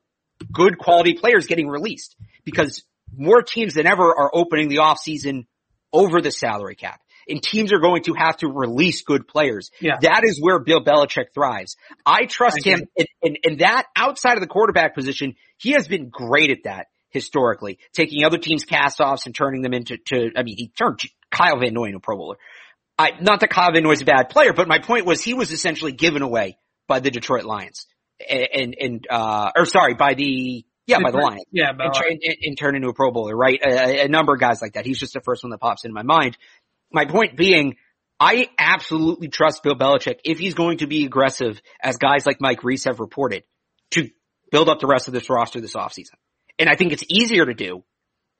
good quality players getting released because more teams than ever are opening the offseason over the salary cap. And teams are going to have to release good players. Yeah. That is where Bill Belichick thrives. I trust I him in, in, in that outside of the quarterback position. He has been great at that historically, taking other teams' cast-offs and turning them into, to, I mean, he turned Kyle Van Noy into a Pro Bowler. I, not that Kyle Van Noy is a bad player, but my point was he was essentially given away by the Detroit Lions. And, and, and uh, or sorry, by the, yeah, by the Lions Yeah, and, and, and turn into a Pro Bowler, right? A, a number of guys like that. He's just the first one that pops into my mind. My point being, I absolutely trust Bill Belichick if he's going to be aggressive, as guys like Mike Reiss have reported, to build up the rest of this roster this offseason. And I think it's easier to do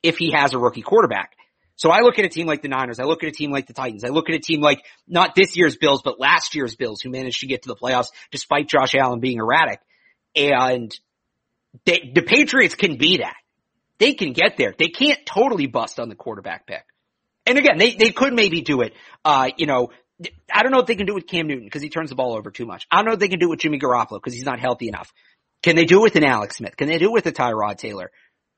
if he has a rookie quarterback. So I look at a team like the Niners, I look at a team like the Titans, I look at a team like not this year's Bills, but last year's Bills who managed to get to the playoffs despite Josh Allen being erratic. And they, the Patriots can be that. They can get there. They can't totally bust on the quarterback pick. And again, they, they could maybe do it. Uh, you know, I don't know if they can do it with Cam Newton because he turns the ball over too much. I don't know if they can do it with Jimmy Garoppolo because he's not healthy enough. Can they do it with an Alex Smith? Can they do it with a Tyrod Taylor?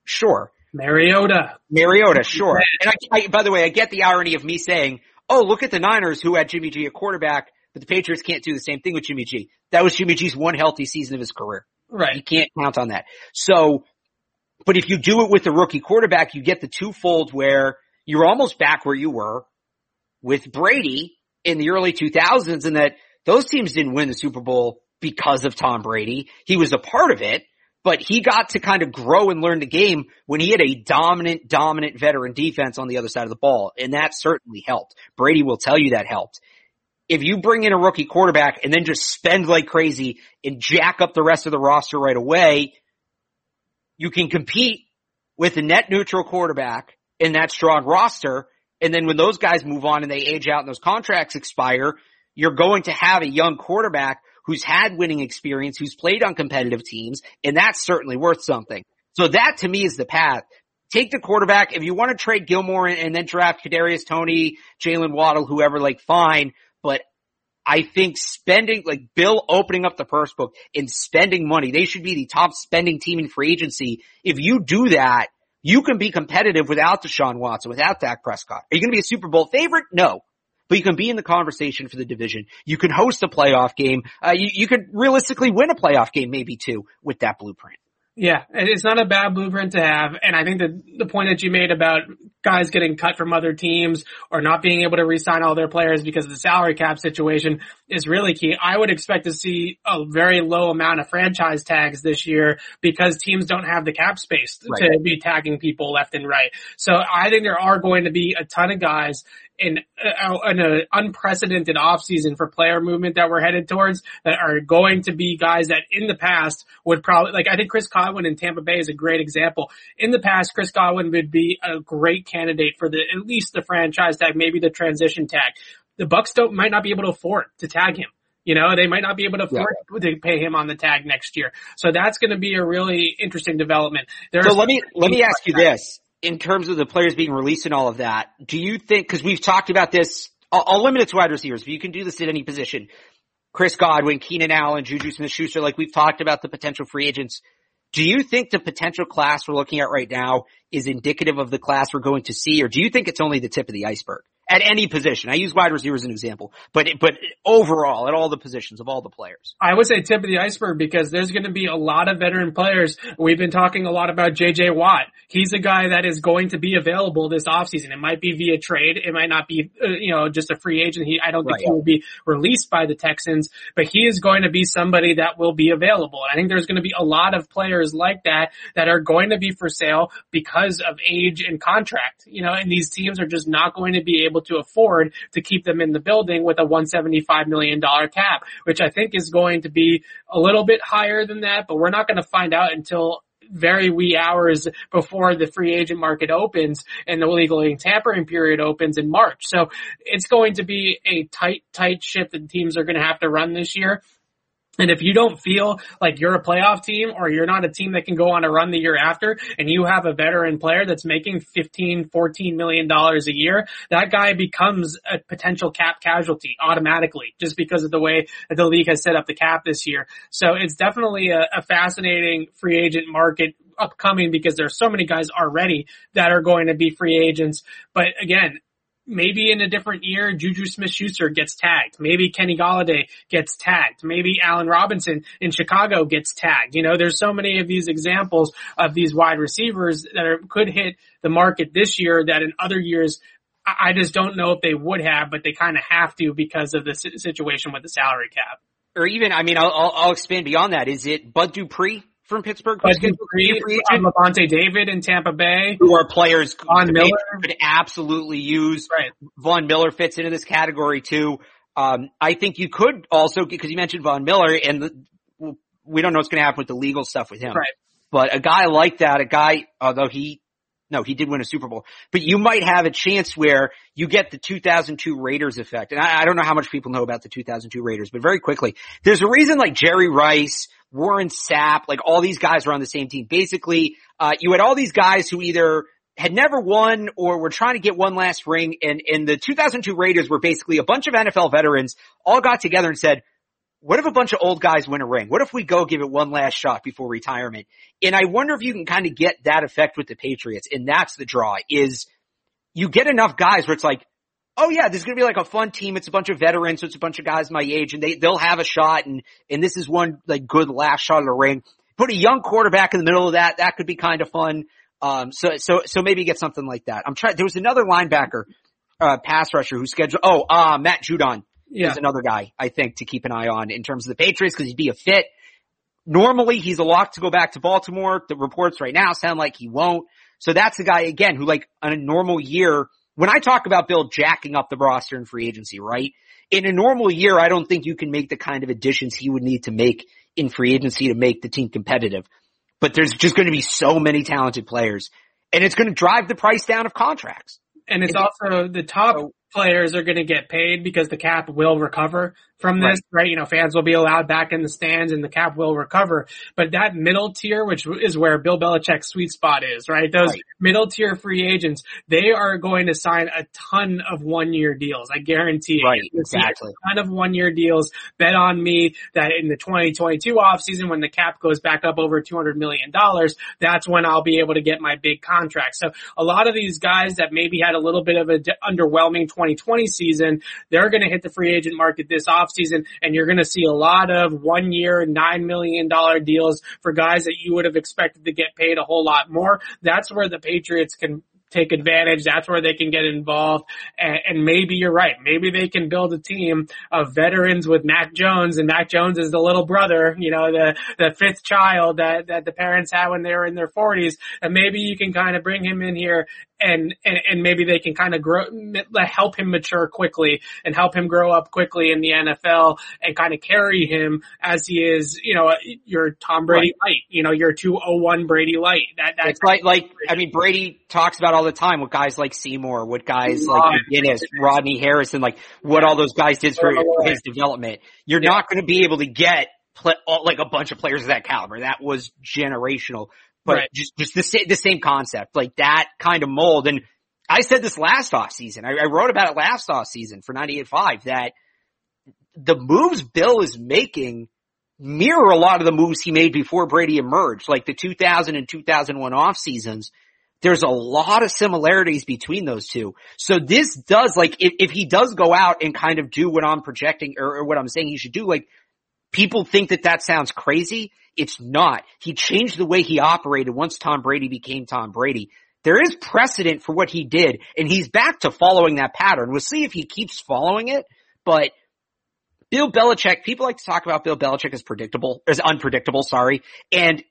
Sure. Mariota. Mariota, sure. And I, I, by the way, I get the irony of me saying, oh, look at the Niners who had Jimmy G at quarterback, but the Patriots can't do the same thing with Jimmy G. That was Jimmy G's one healthy season of his career. Right. You can't count on that. So, but if you do it with a rookie quarterback, you get the twofold where you're almost back where you were with Brady, in the early 2000s and that those teams didn't win the Super Bowl because of Tom Brady. He was a part of it, but he got to kind of grow and learn the game when he had a dominant, dominant veteran defense on the other side of the ball. And that certainly helped. Brady will tell you that helped. If you bring in a rookie quarterback and then just spend like crazy and jack up the rest of the roster right away, you can compete with a net neutral quarterback in that strong roster. And then when those guys move on and they age out and those contracts expire, you're going to have a young quarterback who's had winning experience, who's played on competitive teams, and that's certainly worth something. So that to me is the path. Take the quarterback. If you want to trade Gilmore and, and then draft Kadarius Toney, Jaylen Waddle, whoever, like fine. But I think spending, like Bill opening up the purse book and spending money, they should be the top spending team in free agency. If you do that, you can be competitive without Deshaun Watson, without Dak Prescott. Are you going to be a Super Bowl favorite? No but you can be in the conversation for the division. You can host a playoff game. Uh, you, you could realistically win a playoff game, maybe too, with that blueprint. Yeah, and it's not a bad blueprint to have. And I think that the point that you made about guys getting cut from other teams or not being able to re-sign all their players because of the salary cap situation is really key. I would expect to see a very low amount of franchise tags this year because teams don't have the cap space right. to be tagging people left and right. So I think there are going to be a ton of guys in, uh, in an unprecedented offseason for player movement that we're headed towards that are going to be guys that in the past would probably, like I think Chris Godwin in Tampa Bay is a great example. In the past, Chris Godwin would be a great candidate for the, at least the franchise tag, maybe the transition tag. The Bucs don't, might not be able to afford to tag him. You know, they might not be able to afford yeah. to pay him on the tag next year. So that's going to be a really interesting development. There so let me, let me ask you this in terms of the players being released and all of that, do you think, cause we've talked about this, I'll, I'll limit it to wide receivers, but you can do this at any position. Chris Godwin, Keenan Allen, Juju Smith-Schuster, like we've talked about the potential free agents. Do you think the potential class we're looking at right now is indicative of the class we're going to see, or do you think it's only the tip of the iceberg? At any position. I use wide receiver as an example, but but overall at all the positions of all the players. I would say tip of the iceberg because there's going to be a lot of veteran players. We've been talking a lot about JJ Watt. He's a guy that is going to be available this offseason. It might be via trade. It might not be, uh, you know, just a free agent. He, I don't think right. he will be released by the Texans, but he is going to be somebody that will be available. I think there's going to be a lot of players like that that are going to be for sale because of age and contract, you know, and these teams are just not going to be able able to afford to keep them in the building with a $175 million cap, which I think is going to be a little bit higher than that, but we're not going to find out until very wee hours before the free agent market opens and the legal tampering period opens in March. So it's going to be a tight, tight ship that teams are going to have to run this year. And if you don't feel like you're a playoff team or you're not a team that can go on a run the year after and you have a veteran player that's making 15, 14 million dollars a year, that guy becomes a potential cap casualty automatically just because of the way that the league has set up the cap this year. So it's definitely a, a fascinating free agent market upcoming because there's so many guys already that are going to be free agents. But again, maybe in a different year, Juju Smith-Schuster gets tagged. Maybe Kenny Golladay gets tagged. Maybe Allen Robinson in Chicago gets tagged. You know, there's so many of these examples of these wide receivers that are, could hit the market this year that in other years I just don't know if they would have, but they kind of have to because of the situation with the salary cap. Or even, I mean, I'll, I'll expand beyond that. Is it Bud Dupree from Pittsburgh. Bud Dupree, Lavonte David in Tampa Bay, who are players Von Miller could absolutely use. Right. Von Miller fits into this category too. Um, I think you could also because you mentioned Von Miller, and the, we don't know what's going to happen with the legal stuff with him. Right. But a guy like that, a guy, although he no, he did win a Super Bowl, but you might have a chance where you get the 2002 Raiders effect. And I, I, don't know how much people know about the 2002 Raiders, but very quickly, there's a reason like Jerry Rice, Warren Sapp, like all these guys were on the same team. Basically, uh, you had all these guys who either had never won or were trying to get one last ring. And, and the 2002 Raiders were basically a bunch of NFL veterans all got together and said, what if a bunch of old guys win a ring? What if we go give it one last shot before retirement? And I wonder if you can kind of get that effect with the Patriots. And that's the draw is you get enough guys where it's like, oh yeah, this is going to be like a fun team. It's a bunch of veterans. So it's a bunch of guys my age and they, they'll have a shot. And, and this is one like good last shot at a ring. Put a young quarterback in the middle of that. That could be kind of fun. Um, so, so, so maybe get something like that. I'm trying, there was another linebacker uh, pass rusher who scheduled. Oh, uh, Matt Judon Yeah. is another guy I think to keep an eye on in terms of the Patriots because he'd be a fit. Normally he's a lock to go back to Baltimore. The reports right now sound like he won't. So that's the guy again who like on a normal year, when I talk about Bill jacking up the roster in free agency, right? In a normal year, I don't think you can make the kind of additions he would need to make in free agency to make the team competitive. But there's just going to be so many talented players and it's going to drive the price down of contracts. And it's also the top players are going to get paid because the cap will recover from this, right. You know, fans will be allowed back in the stands and the cap will recover. But that middle tier, which is where Bill Belichick's sweet spot is, right? Those Right. middle tier free agents, they are going to sign a ton of one year deals. I guarantee it. Right, exactly. A ton of one year deals. Bet on me that in the 2022 offseason, when the cap goes back up over $200 million, that's when I'll be able to get my big contract. So a lot of these guys that maybe had a little bit of a d- underwhelming 2020 season, they're going to hit the free agent market this offseason and you're going to see a lot of one year, $9 million deals for guys that you would have expected to get paid a whole lot more. That's where the Patriots can take advantage. That's where they can get involved. And, and maybe you're right. Maybe they can build a team of veterans with Mac Jones and Mac Jones is the little brother, you know, the, the fifth child that, that the parents had when they were in their forties. And maybe you can kind of bring him in here and, and, and maybe they can kind of grow, help him mature quickly and help him grow up quickly in the NFL and kind of carry him as he is, you know, your Tom Brady light, you know, your 201 Brady light. That, that It's like, like, I mean, Brady talks about all the time what guys like Seymour, what guys like McGinest, Rodney Harrison, like what all those guys did for his development. You're Yeah. not going to be able to get all, like a bunch of players of that caliber. That was generational, but Right. just, just the same, the same concept, like that kind of mold. And I said this last off season. I, I wrote about it last off season for 98.5 that the moves Bill is making mirror a lot of the moves he made before Brady emerged, like the 2000 and 2001 off seasons. There's a lot of similarities between those two. So this does, like, if, if he does go out and kind of do what I'm projecting or, or what I'm saying he should do, like, people think that that sounds crazy. It's not. He changed the way he operated once Tom Brady became Tom Brady. There is precedent for what he did, and he's back to following that pattern. We'll see if he keeps following it, but Bill Belichick, people like to talk about Bill Belichick as predictable, as unpredictable, sorry. And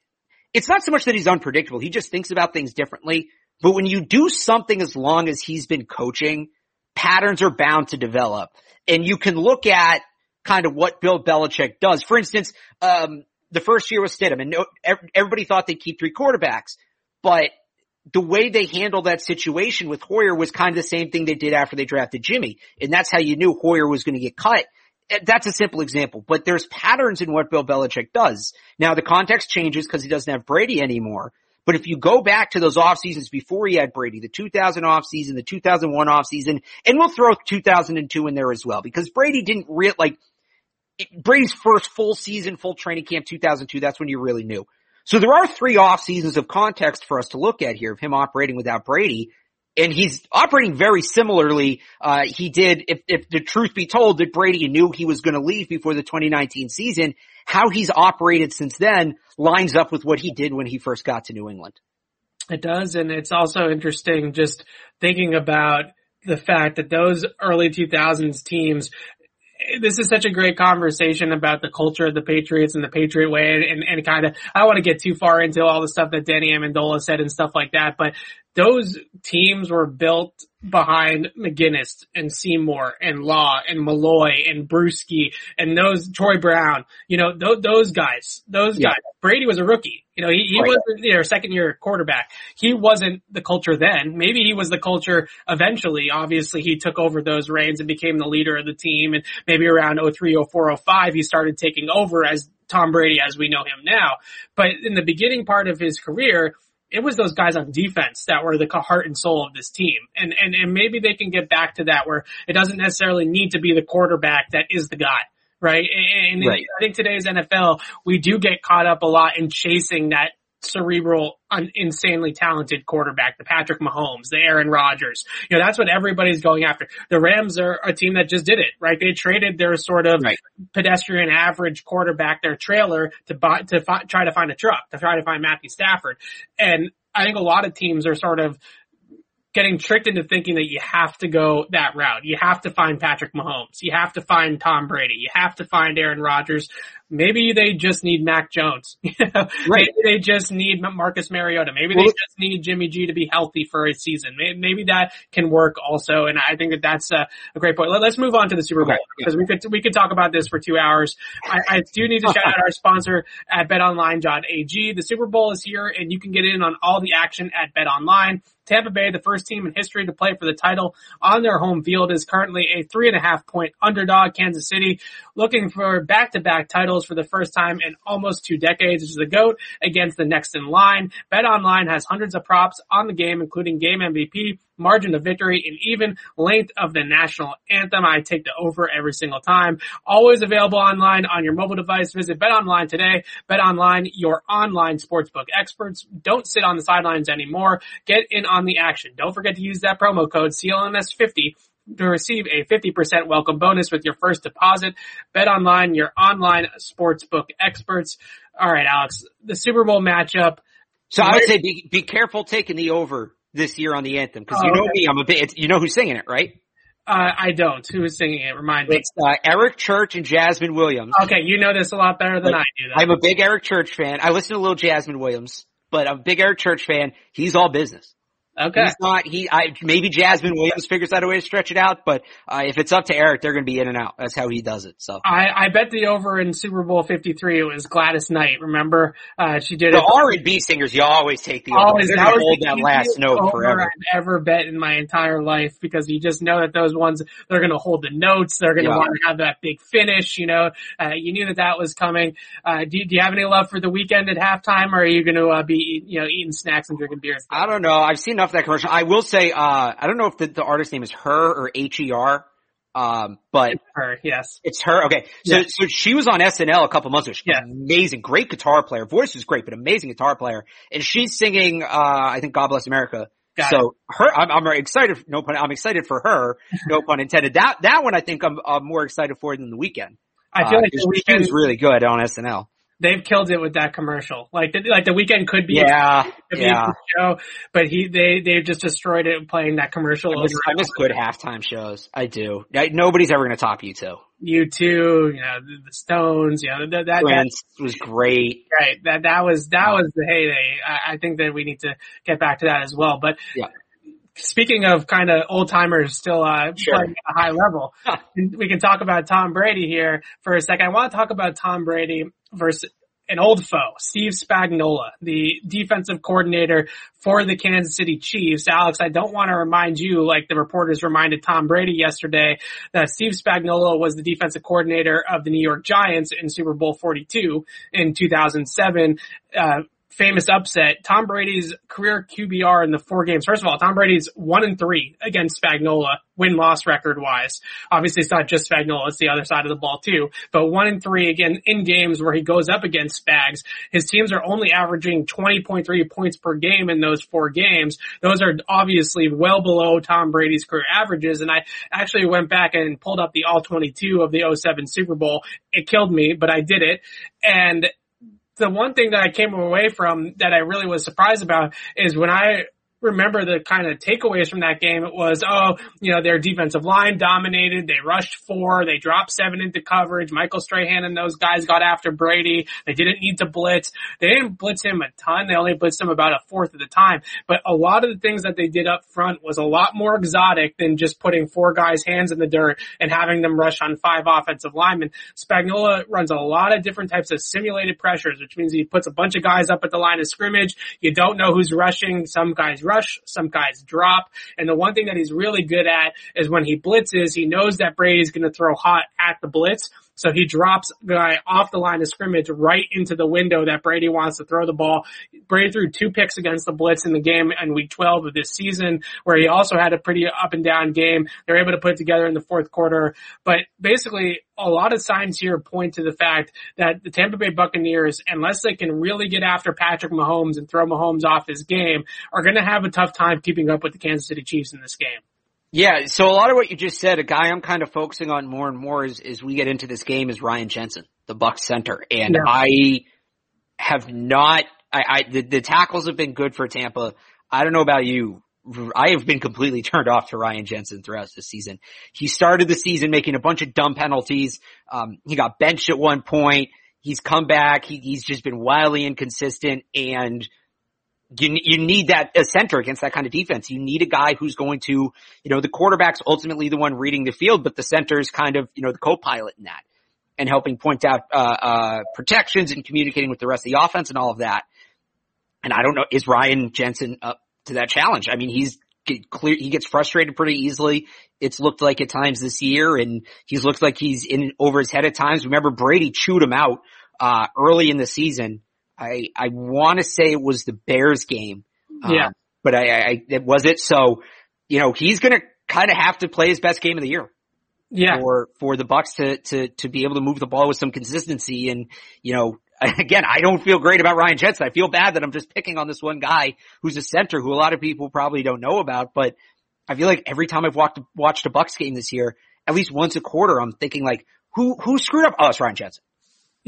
it's not so much that he's unpredictable. He just thinks about things differently. But when you do something as long as he's been coaching, patterns are bound to develop. And you can look at kind of what Bill Belichick does. For instance, um, the first year with Stidham and no, everybody thought they'd keep three quarterbacks, but the way they handled that situation with Hoyer was kind of the same thing they did after they drafted Jimmy. And that's how you knew Hoyer was going to get cut. Eh, That's a simple example, but there's patterns in what Bill Belichick does. Now the context changes because he doesn't have Brady anymore. But if you go back to those off seasons before he had Brady, the 2000 off season, the 2001 off season, and we'll throw 2002 in there as well because Brady didn't real like Brady's first full season, full training camp 2002. That's when you really knew. So there are three off seasons of context for us to look at here of him operating without Brady. And he's operating very similarly. Uh, he did, if, if the truth be told, that Brady knew he was going to leave before the 2019 season. How he's operated since then lines up with what he did when he first got to New England. It does, and it's also interesting just thinking about the fact that those early 2000s teams, this is such a great conversation about the culture of the Patriots and the Patriot way and, and, and kind of, I don't want to get too far into all the stuff that Danny Amendola said and stuff like that, but those teams were built behind McGinest and Seymour and Law and Milloy and Bruschi and those Troy Brown, you know, th- those guys, those Yeah. guys. Brady was a rookie. You know, he, he oh, Right. wasn't, you know, second year quarterback. He wasn't the culture then. Maybe he was the culture eventually. Obviously, he took over those reins and became the leader of the team. And maybe around 03, 04, 05, he started taking over as Tom Brady as we know him now. But in the beginning part of his career, it was those guys on defense that were the heart and soul of this team. And, and, and maybe they can get back to that where it doesn't necessarily need to be the quarterback that is the guy. Right. And, and Right. I think today's NFL, we do get caught up a lot in chasing that cerebral, un- insanely talented quarterback, the Patrick Mahomes, the Aaron Rodgers. You know, that's what everybody's going after. The Rams are a team that just did it, right? They traded their sort of Right. pedestrian average quarterback, their trailer to buy, to fi- try to find a truck, to try to find Matthew Stafford. And I think a lot of teams are sort of getting tricked into thinking that you have to go that route. You have to find Patrick Mahomes. You have to find Tom Brady. You have to find Aaron Rodgers. Maybe they just need Mac Jones. right. Maybe they just need Marcus Mariota. Maybe well, they just need Jimmy G to be healthy for a season. Maybe, maybe that can work also. And I think that that's a, a great point. Let, us move on to the Super Bowl because okay. we could, we could talk about this for two hours. I, I do need to shout out our sponsor at betonline.ag. The Super Bowl is here and you can get in on all the action at BetOnline. Tampa Bay, the first team in history to play for the title on their home field, is currently a three and a half point underdog. Kansas City looking for back to back titles for the first time in almost two decades, which is the GOAT against the next in line. Bet Online has hundreds of props on the game, including game MVP, margin of victory, and even length of the national anthem. I take the over every single time. Always available online on your mobile device. Visit Bet Online today. Bet Online, your online sportsbook experts. Don't sit on the sidelines anymore. Get in on the action. Don't forget to use that promo code CLNS50 to receive a 50% welcome bonus with your first deposit. Bet online, your online sportsbook experts. All right, Alex, the Super Bowl matchup. So I would say be, be careful taking the over this year on the anthem because oh, you know okay. me, I'm a bit. you know who's singing it, right? Uh, I don't. Who is singing it? Remind me. It's uh, Eric Church and Jasmine Williams. Okay, you know this a lot better than I do. I'm a big Eric Church fan. I listen to a little Jasmine Williams, but I'm a big Eric Church fan. He's all business. Okay. He's not, he, I, maybe Jasmine Williams figures out a way to stretch it out, but, uh, if it's up to Eric, they're going to be in and out. That's how he does it. So. I, I bet the over in Super Bowl 53, it was Gladys Knight. Remember? Uh, she did it. the R&B singers, you always take the over. Always, that was hold that last note forever. I've ever bet in my entire life because you just know that those ones, they're going to hold the notes. They're going to yeah. want to have that big finish, you know, uh, you knew that that was coming. Uh, do, do you have any love for the Weeknd at halftime or are you going to, uh, be, you know, eating snacks and drinking beers? I don't know. I've seen enough of that commercial. I will say, uh, I don't know if the, the artist name is her or H-E-R. Um, but it's her, yes, it's her. Okay, so so she was on SNL a couple months ago. She's yeah. amazing, great guitar player. Voice is great, but amazing guitar player. And she's singing, uh, I think "God Bless America." Got so it. her, I'm, I'm excited. No pun. I'm excited for her. No pun intended. That that one I think I'm, I'm more excited for than the Weeknd. I feel uh, like the is really good on SNL they've killed it with that commercial. Like the, like the Weeknd could be yeah, a, yeah. show, but he they they've just destroyed it playing that commercial. I miss, I miss good halftime shows. I do. I, nobody's ever going to top U2. You two, you know the, the Stones. You know that that, Prince that was great. Right. That that was that was the heyday. I, I think that we need to get back to that as well. But yeah speaking of kind of old timers still uh, sure. playing at a high level, we can talk about Tom Brady here for a second. I want to talk about Tom Brady versus an old foe, Steve Spagnuolo, the defensive coordinator for the Kansas City Chiefs. Alex, I don't want to remind you, like the reporters reminded Tom Brady yesterday, that Steve Spagnuolo was the defensive coordinator of the New York Giants in Super Bowl 42 in 2007. Uh, famous upset. Tom Brady's career QBR in the four games. First of all, Tom Brady's one and three against Spagnuolo, win loss record wise. Obviously, it's not just Spagnuolo, it's the other side of the ball too. But one and three again in games where he goes up against Spags. His teams are only averaging 20.3 points per game in those four games. Those are obviously well below Tom Brady's career averages. And I actually went back and pulled up the all 22 of the 07 Super Bowl. It killed me, but I did it. And the one thing that I came away from that I really was surprised about is when I remember the kind of takeaways from that game, it was, oh, you know, their defensive line dominated. They rushed four. They dropped seven into coverage. Michael Strahan and those guys got after Brady. They didn't need to blitz. They didn't blitz him a ton. They only blitzed him about a fourth of the time. But a lot of the things that they did up front was a lot more exotic than just putting four guys' hands in the dirt and having them rush on five offensive linemen. Spagnuolo runs a lot of different types of simulated pressures, which means he puts a bunch of guys up at the line of scrimmage. You don't know who's rushing. Some guys rush, some guys drop. And the one thing that he's really good at is when he blitzes, he knows that Brady's going to throw hot at the blitz. So he drops guy off the line of scrimmage right into the window that Brady wants to throw the ball. Brady threw two picks against the Blitz in the game in week 12 of this season, where he also had a pretty up and down game. They're able to put together in the fourth quarter. But basically, a lot of signs here point to the fact that the Tampa Bay Buccaneers, unless they can really get after Patrick Mahomes and throw Mahomes off his game, are going to have a tough time keeping up with the Kansas City Chiefs in this game. Yeah, so a lot of what you just said, a guy I'm kind of focusing on more and more as, as we get into this game is Ryan Jensen, the Buck center. And yeah. I have not, I, I the, the tackles have been good for Tampa. I don't know about you. I have been completely turned off to Ryan Jensen throughout the season. He started the season making a bunch of dumb penalties. Um, he got benched at one point. He's come back. He, he's just been wildly inconsistent and you, you need that a center against that kind of defense. You need a guy who's going to, you know, the quarterback's ultimately the one reading the field, but the center is kind of, you know, the co-pilot in that and helping point out, uh, uh, protections and communicating with the rest of the offense and all of that. And I don't know, is Ryan Jensen up to that challenge? I mean, he's clear, he gets frustrated pretty easily. It's looked like at times this year and he's looked like he's in over his head at times. Remember Brady chewed him out, uh, early in the season. I, I want to say it was the Bears game. Yeah. Um, but I, I, it was it. So, you know, he's going to kind of have to play his best game of the year yeah. for for the Bucs to to to be able to move the ball with some consistency. And you know, again, I don't feel great about Ryan Jensen. I feel bad that I'm just picking on this one guy who's a center who a lot of people probably don't know about. But I feel like every time I've walked watched a Bucs game this year, at least once a quarter, I'm thinking like, who who screwed up? Oh, it's Ryan Jensen.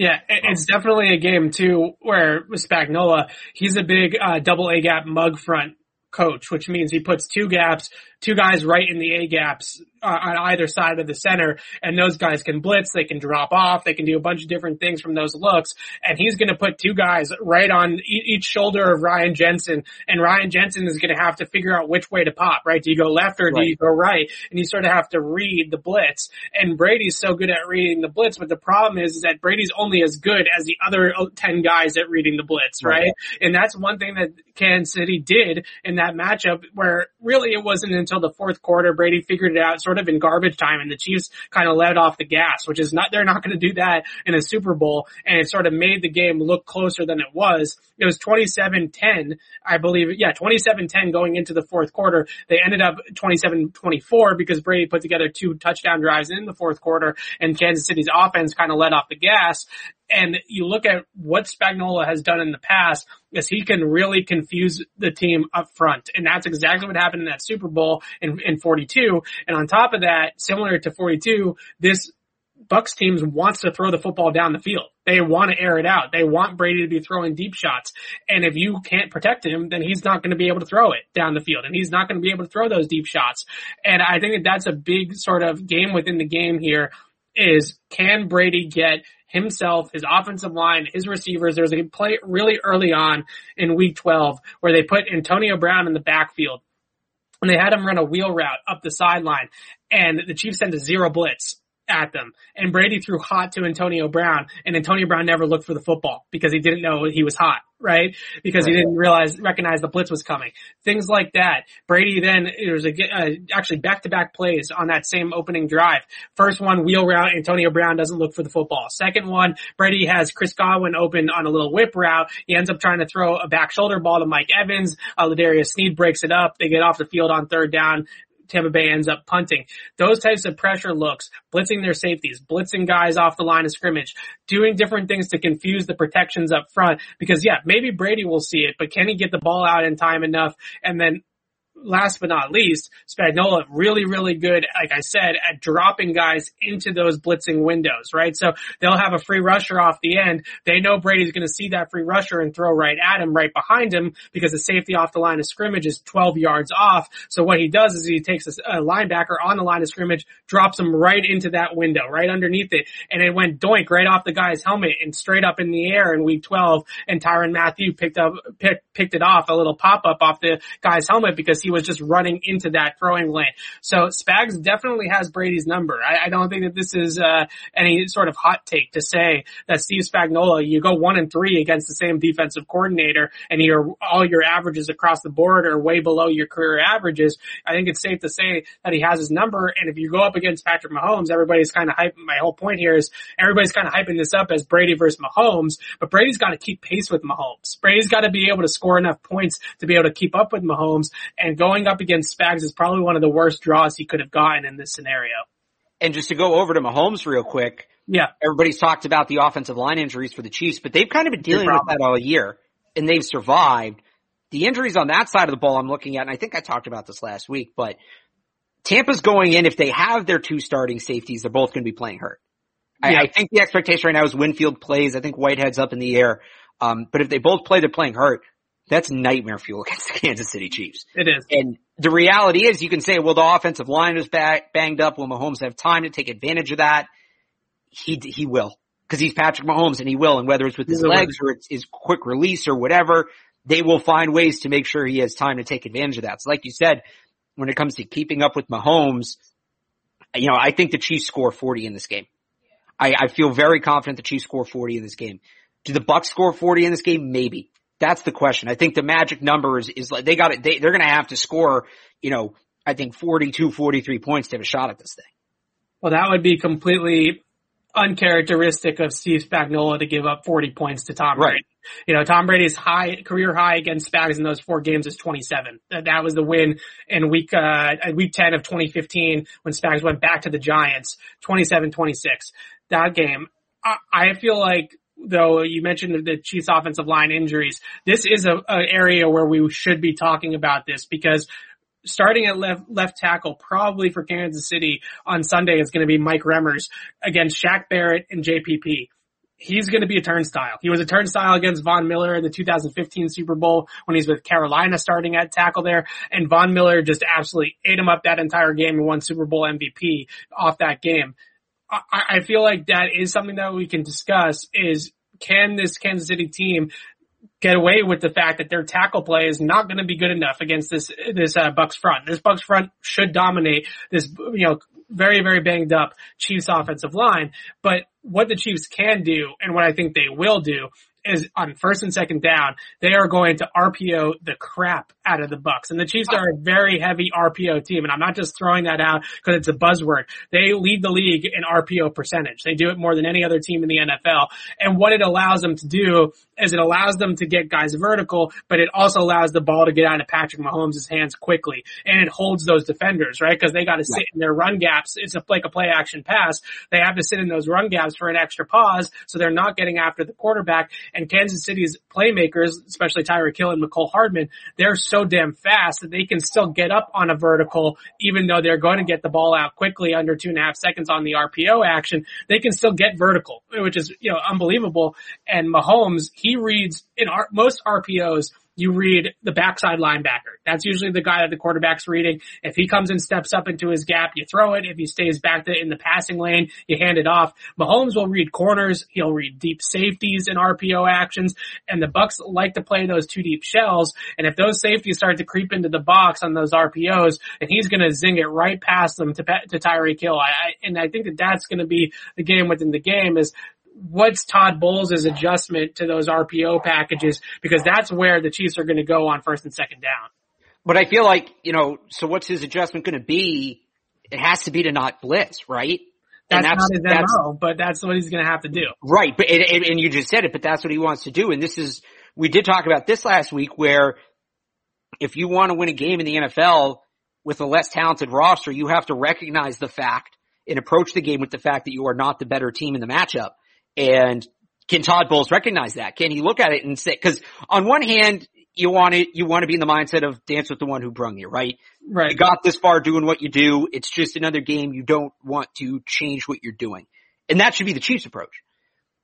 Yeah, it's definitely a game too where Spagnuolo, he's a big uh, double A gap mug front coach, which means he puts two gaps, two guys right in the A gaps uh, on either side of the center, and those guys can blitz, they can drop off, they can do a bunch of different things from those looks, and he's going to put two guys right on e- each shoulder of Ryan Jensen, and Ryan Jensen is going to have to figure out which way to pop, right? Do you go left or do you go right? And you sort of have to read the blitz, and Brady's so good at reading the blitz, but the problem is, is that Brady's only as good as the other 10 guys at reading the blitz, right? right? And that's one thing that Kansas City did in that matchup where really it wasn't until the fourth quarter Brady figured it out sort of in garbage time and the Chiefs kind of let off the gas, which is not, they're not going to do that in a Super Bowl and it sort of made the game look closer than it was. It was 27-10, I believe. Yeah, 27-10 going into the fourth quarter. They ended up 27-24 because Brady put together two touchdown drives in the fourth quarter and Kansas City's offense kind of let off the gas and you look at what Spagnuolo has done in the past is he can really confuse the team up front. And that's exactly what happened in that Super Bowl in, in 42. And on top of that, similar to 42, this Bucs teams wants to throw the football down the field. They want to air it out. They want Brady to be throwing deep shots. And if you can't protect him, then he's not going to be able to throw it down the field and he's not going to be able to throw those deep shots. And I think that that's a big sort of game within the game here is can Brady get himself, his offensive line, his receivers. There was a play really early on in week 12 where they put Antonio Brown in the backfield and they had him run a wheel route up the sideline and the Chiefs sent a zero blitz at them. And Brady threw hot to Antonio Brown and Antonio Brown never looked for the football because he didn't know he was hot, right? Because right. he didn't realize, recognize the blitz was coming. Things like that. Brady then, there was a, uh, actually back to back plays on that same opening drive. First one, wheel route, Antonio Brown doesn't look for the football. Second one, Brady has Chris Godwin open on a little whip route. He ends up trying to throw a back shoulder ball to Mike Evans. Uh, L'Jarius Sneed breaks it up. They get off the field on third down. Tampa Bay ends up punting. Those types of pressure looks, blitzing their safeties, blitzing guys off the line of scrimmage, doing different things to confuse the protections up front. Because yeah, maybe Brady will see it, but can he get the ball out in time enough and then last but not least, Spagnuolo really, really good, like I said, at dropping guys into those blitzing windows, right? So they'll have a free rusher off the end. They know Brady's going to see that free rusher and throw right at him, right behind him, because the safety off the line of scrimmage is 12 yards off. So what he does is he takes a linebacker on the line of scrimmage, drops him right into that window, right underneath it, and it went doink right off the guy's helmet and straight up in the air in week 12, and Tyrann Mathieu picked up, pick, picked it off, a little pop up off the guy's helmet because he was just running into that throwing lane. So Spags definitely has Brady's number. I, I don't think that this is uh, any sort of hot take to say that Steve Spagnuolo, you go one and three against the same defensive coordinator, and your all your averages across the board are way below your career averages. I think it's safe to say that he has his number. And if you go up against Patrick Mahomes, everybody's kind of hyping. My whole point here is everybody's kind of hyping this up as Brady versus Mahomes, but Brady's got to keep pace with Mahomes. Brady's got to be able to score enough points to be able to keep up with Mahomes. And going up against Spags is probably one of the worst draws he could have gotten in this scenario. And just to go over to Mahomes real quick. Yeah. Everybody's talked about the offensive line injuries for the Chiefs, but they've kind of been dealing with that all year and they've survived. The injuries on that side of the ball I'm looking at, and I think I talked about this last week, but Tampa's going in, if they have their two starting safeties, they're both going to be playing hurt. Yeah. I, I, think the expectation right now is Winfield plays. I think Whitehead's up in the air. Um, but if they both play, they're playing hurt. That's nightmare fuel against the Kansas City Chiefs. It is. And the reality is you can say, well, the offensive line is back, banged up. Will Mahomes have time to take advantage of that? He, he will. Cause he's Patrick Mahomes and he will. And whether it's with his legs or it's his quick release or whatever, they will find ways to make sure he has time to take advantage of that. So like you said, when it comes to keeping up with Mahomes, you know, I think the Chiefs score 40 in this game. I, I feel very confident the Chiefs score 40 in this game. Do the Bucs score 40 in this game? Maybe. That's the question. I think the magic number is, is like, they got it, they, they're gonna have to score, you know, I think 42, 43 points to have a shot at this thing. Well, that would be completely uncharacteristic of Steve Spagnuolo to give up 40 points to Tom Brady. Right. You know, Tom Brady's high career high against Spags in those four games is 27. That was the win in week uh week 10 of 2015 when Spags went back to the Giants, 27-26. That game, I, I feel like though you mentioned the Chiefs offensive line injuries, this is a, a area where we should be talking about this because starting at left left tackle probably for Kansas City on Sunday is going to be Mike Remmers against Shaq Barrett and JPP. He's going to be a turnstile. He was a turnstile against Von Miller in the 2015 Super Bowl when he's with Carolina starting at tackle there. And Von Miller just absolutely ate him up that entire game and won Super Bowl MVP off that game. I, I feel like that is something that we can discuss is can this Kansas City team get away with the fact that their tackle play is not going to be good enough against this this uh, Bucs front. This Bucs front should dominate this you know very very banged up Chiefs offensive line, but what the Chiefs can do and what I think they will do is on first and second down, they are going to RPO the crap out of the Bucs. And the Chiefs are a very heavy RPO team. And I'm not just throwing that out because it's a buzzword. They lead the league in RPO percentage. They do it more than any other team in the NFL. And what it allows them to do is it allows them to get guys vertical, but it also allows the ball to get out of Patrick Mahomes' hands quickly. And it holds those defenders, right? Cause they got to sit in their run gaps. It's a, like a play action pass. They have to sit in those run gaps for an extra pause. So they're not getting after the quarterback and Kansas City's playmakers, especially Tyreek Hill and Mecole Hardman, they're so damn fast that they can still get up on a vertical, even though they're going to get the ball out quickly under two and a half seconds on the RPO action. They can still get vertical, which is, you know, unbelievable. And Mahomes, he reads in our, most RPOs, you read the backside linebacker. That's usually the guy that the quarterback's reading. If he comes and steps up into his gap, you throw it. If he stays back in the passing lane, you hand it off. Mahomes will read corners. He'll read deep safeties and RPO actions. And the Bucs like to play those two deep shells. And if those safeties start to creep into the box on those RPOs, and he's going to zing it right past them to, to Hill. I, I, and I think that that's going to be the game within the game is what's Todd Bowles' adjustment to those RPO packages? Because that's where the Chiefs are going to go on first and second down. But I feel like, you know, so what's his adjustment going to be? It has to be to not blitz, right? That's, that's, not his that's, MO, but that's what he's going to have to do. Right. But, and, and you just said it, but that's what he wants to do. And this is, we did talk about this last week where if you want to win a game in the NFL with a less talented roster, you have to recognize the fact and approach the game with the fact that you are not the better team in the matchup. And can Todd Bowles recognize that? Can he look at it and say, cause on one hand, you want to, you want to be in the mindset of dance with the one who brung you, right? Right. You got this far doing what you do. It's just another game. You don't want to change what you're doing. And that should be the Chiefs approach.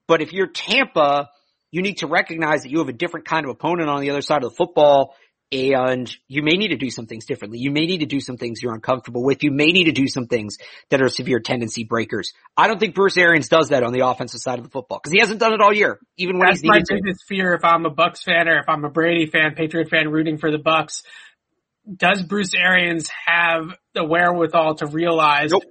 But if you're Tampa, you need to recognize that you have a different kind of opponent on the other side of the football and you may need to do some things differently. You may need to do some things you're uncomfortable with. You may need to do some things that are severe tendency breakers. I don't think Bruce Arians does that on the offensive side of the football because he hasn't done it all year, even when That's he's my biggest fear if I'm a Bucs fan or if I'm a Brady fan, Patriot fan rooting for the Bucs. Does Bruce Arians have the wherewithal to realize nope.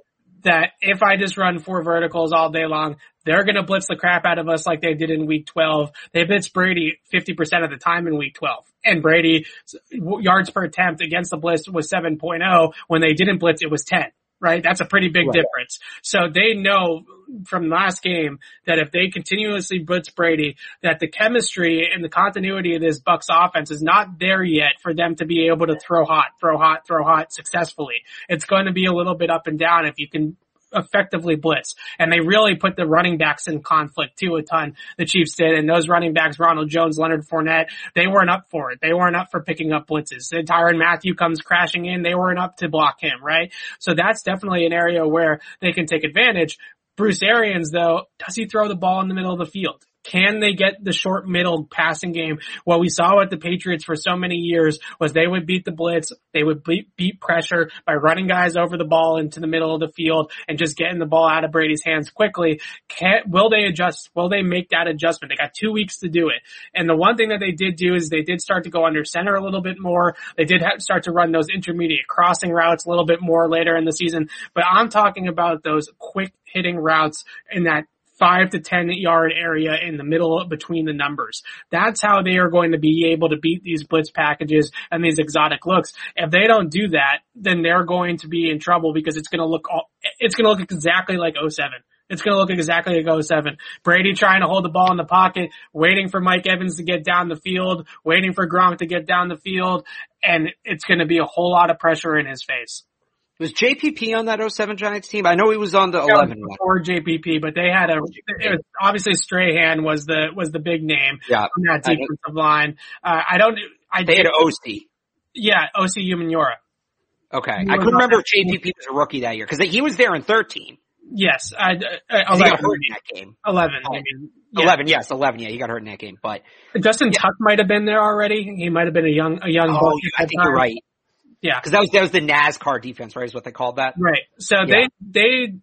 that if I just run four verticals all day long, they're going to blitz the crap out of us like they did in week 12. They blitz Brady 50% of the time in week 12. And Brady yards per attempt against the blitz was 7.0. When they didn't blitz, it was 10 right? That's a pretty big right. difference. So they know from last game that if they continuously blitz Brady, that the chemistry and the continuity of this Bucs offense is not there yet for them to be able to throw hot, throw hot, throw hot successfully. It's going to be a little bit up and down if you can effectively blitz. And they really put the running backs in conflict too a ton. The Chiefs did. And those running backs, Ronald Jones, Leonard Fournette, they weren't up for it. They weren't up for picking up blitzes. And Tyrann Mathieu comes crashing in. They weren't up to block him, right? So that's definitely an area where they can take advantage. Bruce Arians though, does he throw the ball in the middle of the field? Can they get the short middle passing game? What we saw with the Patriots for so many years was they would beat the blitz, they would beat, beat pressure by running guys over the ball into the middle of the field and just getting the ball out of Brady's hands quickly. Can, will they adjust? Will they make that adjustment? They got two weeks to do it. And the one thing that they did do is they did start to go under center a little bit more. They did have, start to run those intermediate crossing routes a little bit more later in the season. But I'm talking about those quick hitting routes in that five to 10 yard area in the middle between the numbers. That's how they are going to be able to beat these blitz packages and these exotic looks. If they don't do that, then they're going to be in trouble because it's going to look all, it's going to look exactly like 07. It's going to look exactly like 07. Brady trying to hold the ball in the pocket, waiting for Mike Evans to get down the field, waiting for Gronk to get down the field, and it's going to be a whole lot of pressure in his face. Was JPP on that 07 Giants team? I know he was on the 11 before JPP, but they had a was, obviously Strahan was the was the big name yeah, on that defensive line. Uh, I don't. I think they had Osi. Yeah, Osi Umenyiora. Okay, I couldn't remember if JPP was a rookie that year because he was there in 13. Yes, I, uh, 11, he got hurt in that game. 11. I mean, yeah. 11, yes, 11. Yeah, he got hurt in that game, but Justin yeah. Tuck might have been there already. He might have been a young, a young. Oh, I think you're right. Yeah. Cause that was, that was the NASCAR defense, right? Is what they called that? Right. So yeah. they, they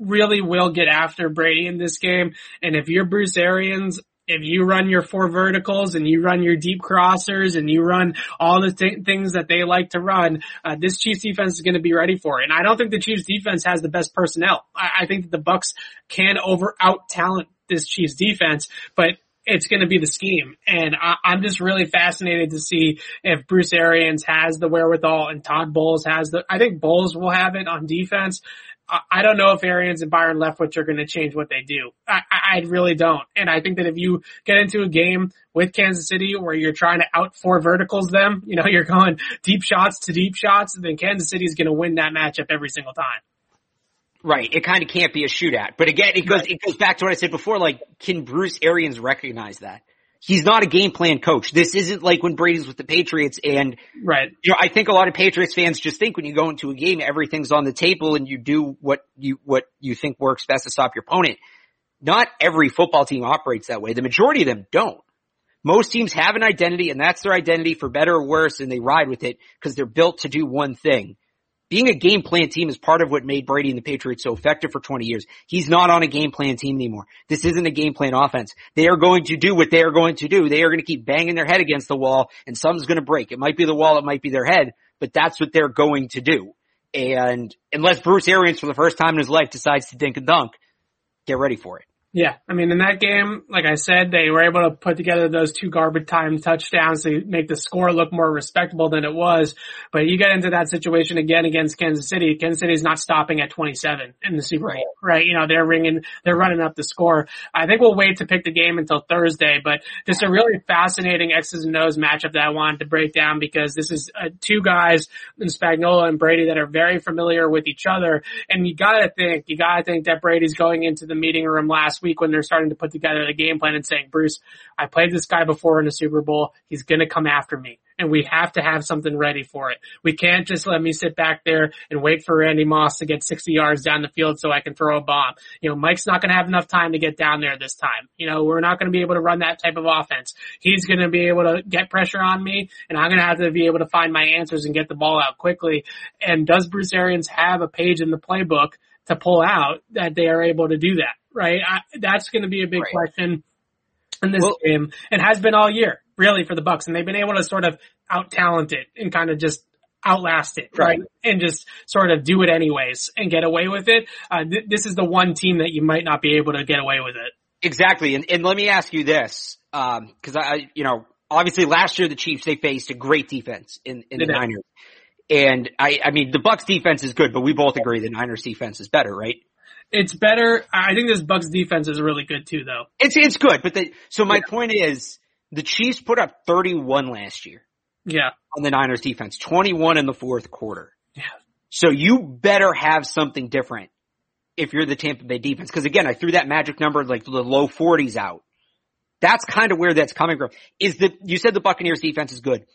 really will get after Brady in this game. And if you're Bruce Arians, if you run your four verticals and you run your deep crossers and you run all the th- things that they like to run, uh, this Chiefs defense is going to be ready for it. And I don't think the Chiefs defense has the best personnel. I, I think that the Bucs can over out talent this Chiefs defense, but it's going to be the scheme. And I, am just really fascinated to see if Bruce Arians has the wherewithal and Todd Bowles has the, I think Bowles will have it on defense. I, I don't know if Arians and Byron Leftwich are going to change what they do. I, I really don't. And I think that if you get into a game with Kansas City where you're trying to out four verticals them, you know, you're going deep shots to deep shots, then Kansas City is going to win that matchup every single time. Right. It kind of can't be a shootout. But again, it goes, right. it goes back to what I said before. Like, can Bruce Arians recognize that? He's not a game plan coach. This isn't like when Brady's with the Patriots and, right. You know, I think a lot of Patriots fans just think when you go into a game, everything's on the table and you do what you, what you think works best to stop your opponent. Not every football team operates that way. The majority of them don't. Most teams have an identity and that's their identity for better or worse and they ride with it because they're built to do one thing being a game plan team is part of what made Brady and the Patriots so effective for 20 years. He's not on a game plan team anymore. This isn't a game plan offense. They are going to do what they are going to do. They are going to keep banging their head against the wall and something's going to break. It might be the wall, it might be their head, but that's what they're going to do. And unless Bruce Arians for the first time in his life decides to dink and dunk, get ready for it. Yeah, I mean, in that game, like I said, they were able to put together those two garbage time touchdowns to make the score look more respectable than it was. But you get into that situation again against Kansas City. Kansas City is not stopping at 27 in the Super Bowl, right? You know, they're ringing, they're running up the score. I think we'll wait to pick the game until Thursday, but just a really fascinating X's and O's matchup that I wanted to break down because this is uh, two guys in Spagnuolo and Brady that are very familiar with each other. And you gotta think, you gotta think that Brady's going into the meeting room last week when they're starting to put together the game plan and saying, Bruce, I played this guy before in the Super Bowl. He's going to come after me and we have to have something ready for it. We can't just let me sit back there and wait for Randy Moss to get 60 yards down the field so I can throw a bomb. You know, Mike's not going to have enough time to get down there this time. You know, we're not going to be able to run that type of offense. He's going to be able to get pressure on me and I'm going to have to be able to find my answers and get the ball out quickly. And does Bruce Arians have a page in the playbook to pull out that they are able to do that? Right? I, that's going to be a big right. question in this well, game and has been all year, really, for the Bucs. And they've been able to sort of out talent it and kind of just outlast it, right? right? And just sort of do it anyways and get away with it. Uh, th- this is the one team that you might not be able to get away with it. Exactly. And, and let me ask you this, um, cause I, you know, obviously last year the Chiefs, they faced a great defense in, in the Niners. And I, I mean, the Bucs defense is good, but we both agree the Niners defense is better, right? It's better. I think this Bucs defense is really good too, though. It's it's good, but the, so my yeah. point is the Chiefs put up 31 last year. Yeah. On the Niners defense, 21 in the fourth quarter. Yeah. So you better have something different if you're the Tampa Bay defense. Cause again, I threw that magic number like the low 40s out. That's kind of where that's coming from. Is the, you said the Buccaneers defense is good.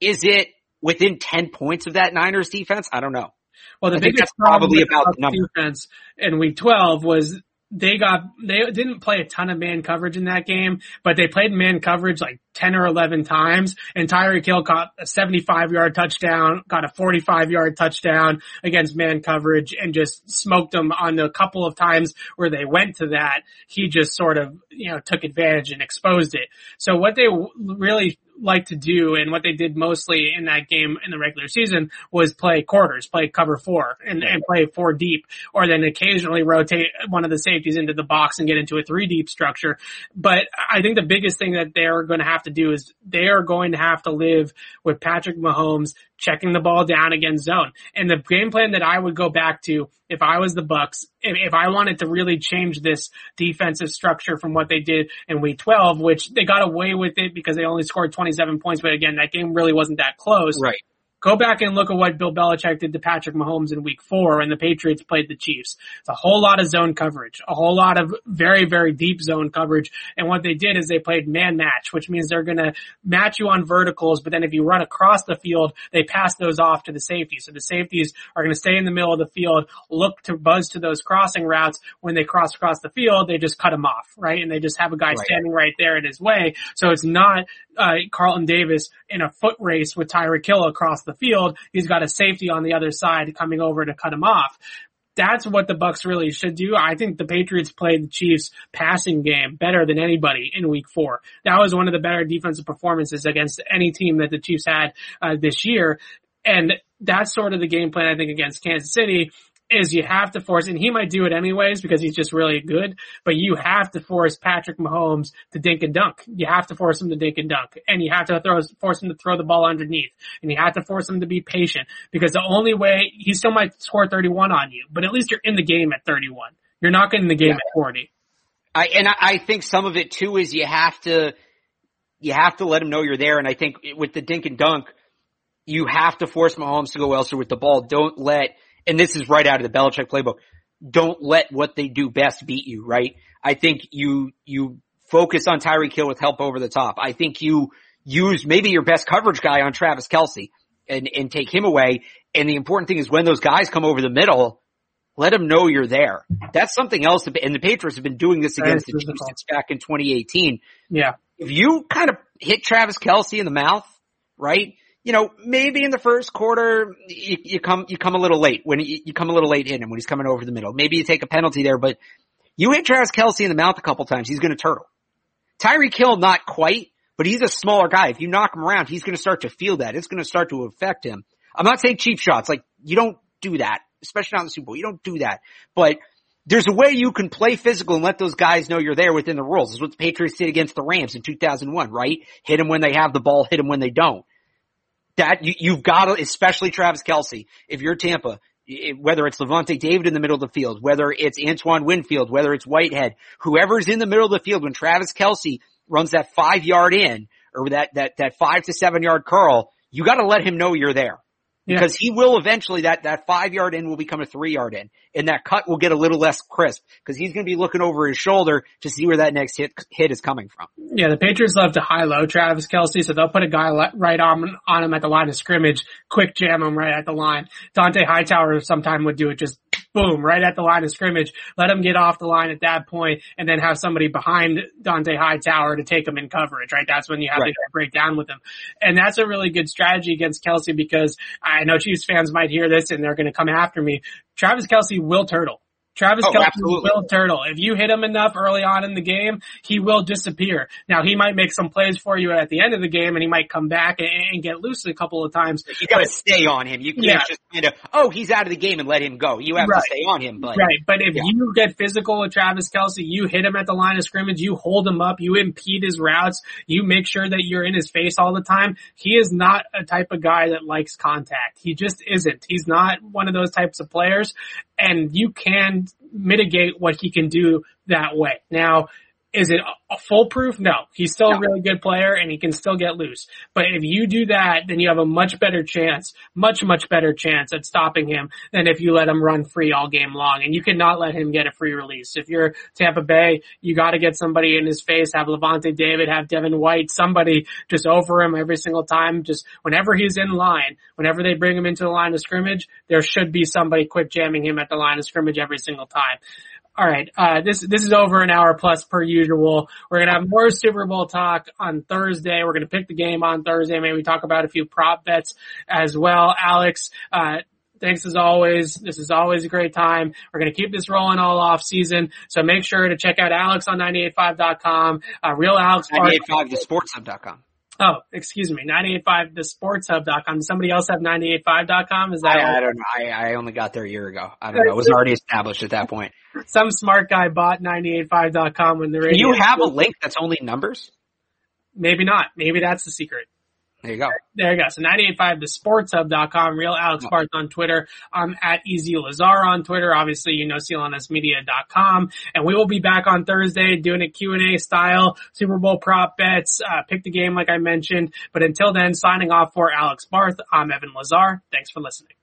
Is it within 10 points of that Niners defense? I don't know. Well, the I biggest problem probably about the defense in week 12 was they got they didn't play a ton of man coverage in that game, but they played man coverage like ten or eleven times. And Tyreek Hill caught a seventy-five yard touchdown, got a forty-five yard touchdown against man coverage, and just smoked them on the couple of times where they went to that. He just sort of you know took advantage and exposed it. So what they really like to do and what they did mostly in that game in the regular season was play quarters, play cover four and, and play four deep or then occasionally rotate one of the safeties into the box and get into a three deep structure. But I think the biggest thing that they're going to have to do is they are going to have to live with Patrick Mahomes checking the ball down against zone. And the game plan that I would go back to if I was the Bucs, if, if I wanted to really change this defensive structure from what they did in week 12, which they got away with it because they only scored 27 points, but again, that game really wasn't that close. Right. Go back and look at what Bill Belichick did to Patrick Mahomes in week four when the Patriots played the Chiefs. It's a whole lot of zone coverage, a whole lot of very, very deep zone coverage. And what they did is they played man match, which means they're going to match you on verticals, but then if you run across the field, they pass those off to the safeties. So the safeties are going to stay in the middle of the field, look to buzz to those crossing routes. When they cross across the field, they just cut them off, right? And they just have a guy right. standing right there in his way. So it's not uh, Carlton Davis in a foot race with Tyreek Hill across the field. He's got a safety on the other side coming over to cut him off. That's what the Bucs really should do. I think the Patriots played the Chiefs passing game better than anybody in week four. That was one of the better defensive performances against any team that the Chiefs had uh, this year. And that's sort of the game plan, I think, against Kansas City is you have to force, and he might do it anyways because he's just really good, but you have to force Patrick Mahomes to dink and dunk. You have to force him to dink and dunk, and you have to throw, force him to throw the ball underneath, and you have to force him to be patient because the only way, he still might score 31 on you, but at least you're in the game at 31. You're not getting the game yeah. at 40. I, and I, I think some of it too is you have to, you have to let him know you're there, and I think with the dink and dunk, you have to force Mahomes to go elsewhere with the ball. Don't let and this is right out of the Belichick playbook. Don't let what they do best beat you, right? I think you, you focus on Tyreek Hill with help over the top. I think you use maybe your best coverage guy on Travis Kelce and, and take him away. And the important thing is when those guys come over the middle, let them know you're there. That's something else. And the Patriots have been doing this against the Chiefs since back in 2018. Yeah. If you kind of hit Travis Kelce in the mouth, right? You know, maybe in the first quarter you, you come you come a little late when you, you, come a little late in him when he's coming over the middle. Maybe you take a penalty there, but you hit Travis Kelce in the mouth a couple times, he's going to turtle. Tyreek Hill, not quite, but he's a smaller guy. If you knock him around, he's going to start to feel that. It's going to start to affect him. I'm not saying cheap shots, like you don't do that, especially not in the Super Bowl. You don't do that, but there's a way you can play physical and let those guys know you're there within the rules. This is what the Patriots did against the Rams in 2001, right? Hit them when they have the ball, hit them when they don't that you, you've got to, especially Travis Kelce, if you're Tampa, whether it's Lavonte David in the middle of the field, whether it's Antoine Winfield, whether it's Whitehead, whoever's in the middle of the field when Travis Kelce runs that five yard in or that, that, that five to seven yard curl, you got to let him know you're there because yeah. he will eventually that that five yard in will become a three yard in, and that cut will get a little less crisp because he's going to be looking over his shoulder to see where that next hit hit is coming from. Yeah, the Patriots love to high low Travis Kelce, so they'll put a guy right on on him at the line of scrimmage, quick jam him right at the line. Dont'a Hightower sometime would do it just boom, right at the line of scrimmage, let him get off the line at that point, and then have somebody behind Dont'a Hightower to take him in coverage, right? That's when you have right. to break down with him. And that's a really good strategy against Kelce because I know Chiefs fans might hear this and they're going to come after me. Travis Kelce will turtle. Travis oh, Kelce will turtle. If you hit him enough early on in the game, he will disappear. Now he might make some plays for you at the end of the game and he might come back and, and get loose a couple of times. You gotta stay on him. You can't yeah. just kind of, oh, he's out of the game and let him go. You have right. to stay on him, but. Right. But if yeah. you get physical with Travis Kelce, you hit him at the line of scrimmage, you hold him up, you impede his routes, you make sure that you're in his face all the time. He is not a type of guy that likes contact. He just isn't. He's not one of those types of players and you can mitigate what he can do that way. Now, is it a foolproof? No. He's still no. a really good player and he can still get loose. But if you do that, then you have a much better chance, much, much better chance at stopping him than if you let him run free all game long. And you cannot let him get a free release. If you're Tampa Bay, you gotta get somebody in his face, have Lavonte David, have Devin White, somebody just over him every single time. Just whenever he's in line, whenever they bring him into the line of scrimmage, there should be somebody quick jamming him at the line of scrimmage every single time. All right. Uh, this, this is over an hour plus per usual. We're to have more Super Bowl talk on Thursday. We're to pick the game on Thursday. Maybe talk about a few prop bets as well. Alex, uh, thanks as always. This is always a great time. We're to keep this rolling all off season. So make sure to check out Alex on 985.com, uh, real Alex. 985thesportshub.com. Oh, excuse me, 985thesportshub.com. Does somebody else have 985.com? Is that? I, I don't know. I, I only got there a year ago. I don't know. It was already established at that point. Some smart guy bought 985.com when the radio. Do you have a link that's only numbers? Maybe not. Maybe that's the secret. There you go. There you go. So 985thesportshub.com, real Alex Barth on Twitter. I'm at Easy Lazar on Twitter. Obviously, you know, CLNSmedia.com. And we will be back on Thursday doing a Q&A style Super Bowl prop bets, uh, pick the game like I mentioned. But until then, signing off for Alex Barth, I'm Evan Lazar. Thanks for listening.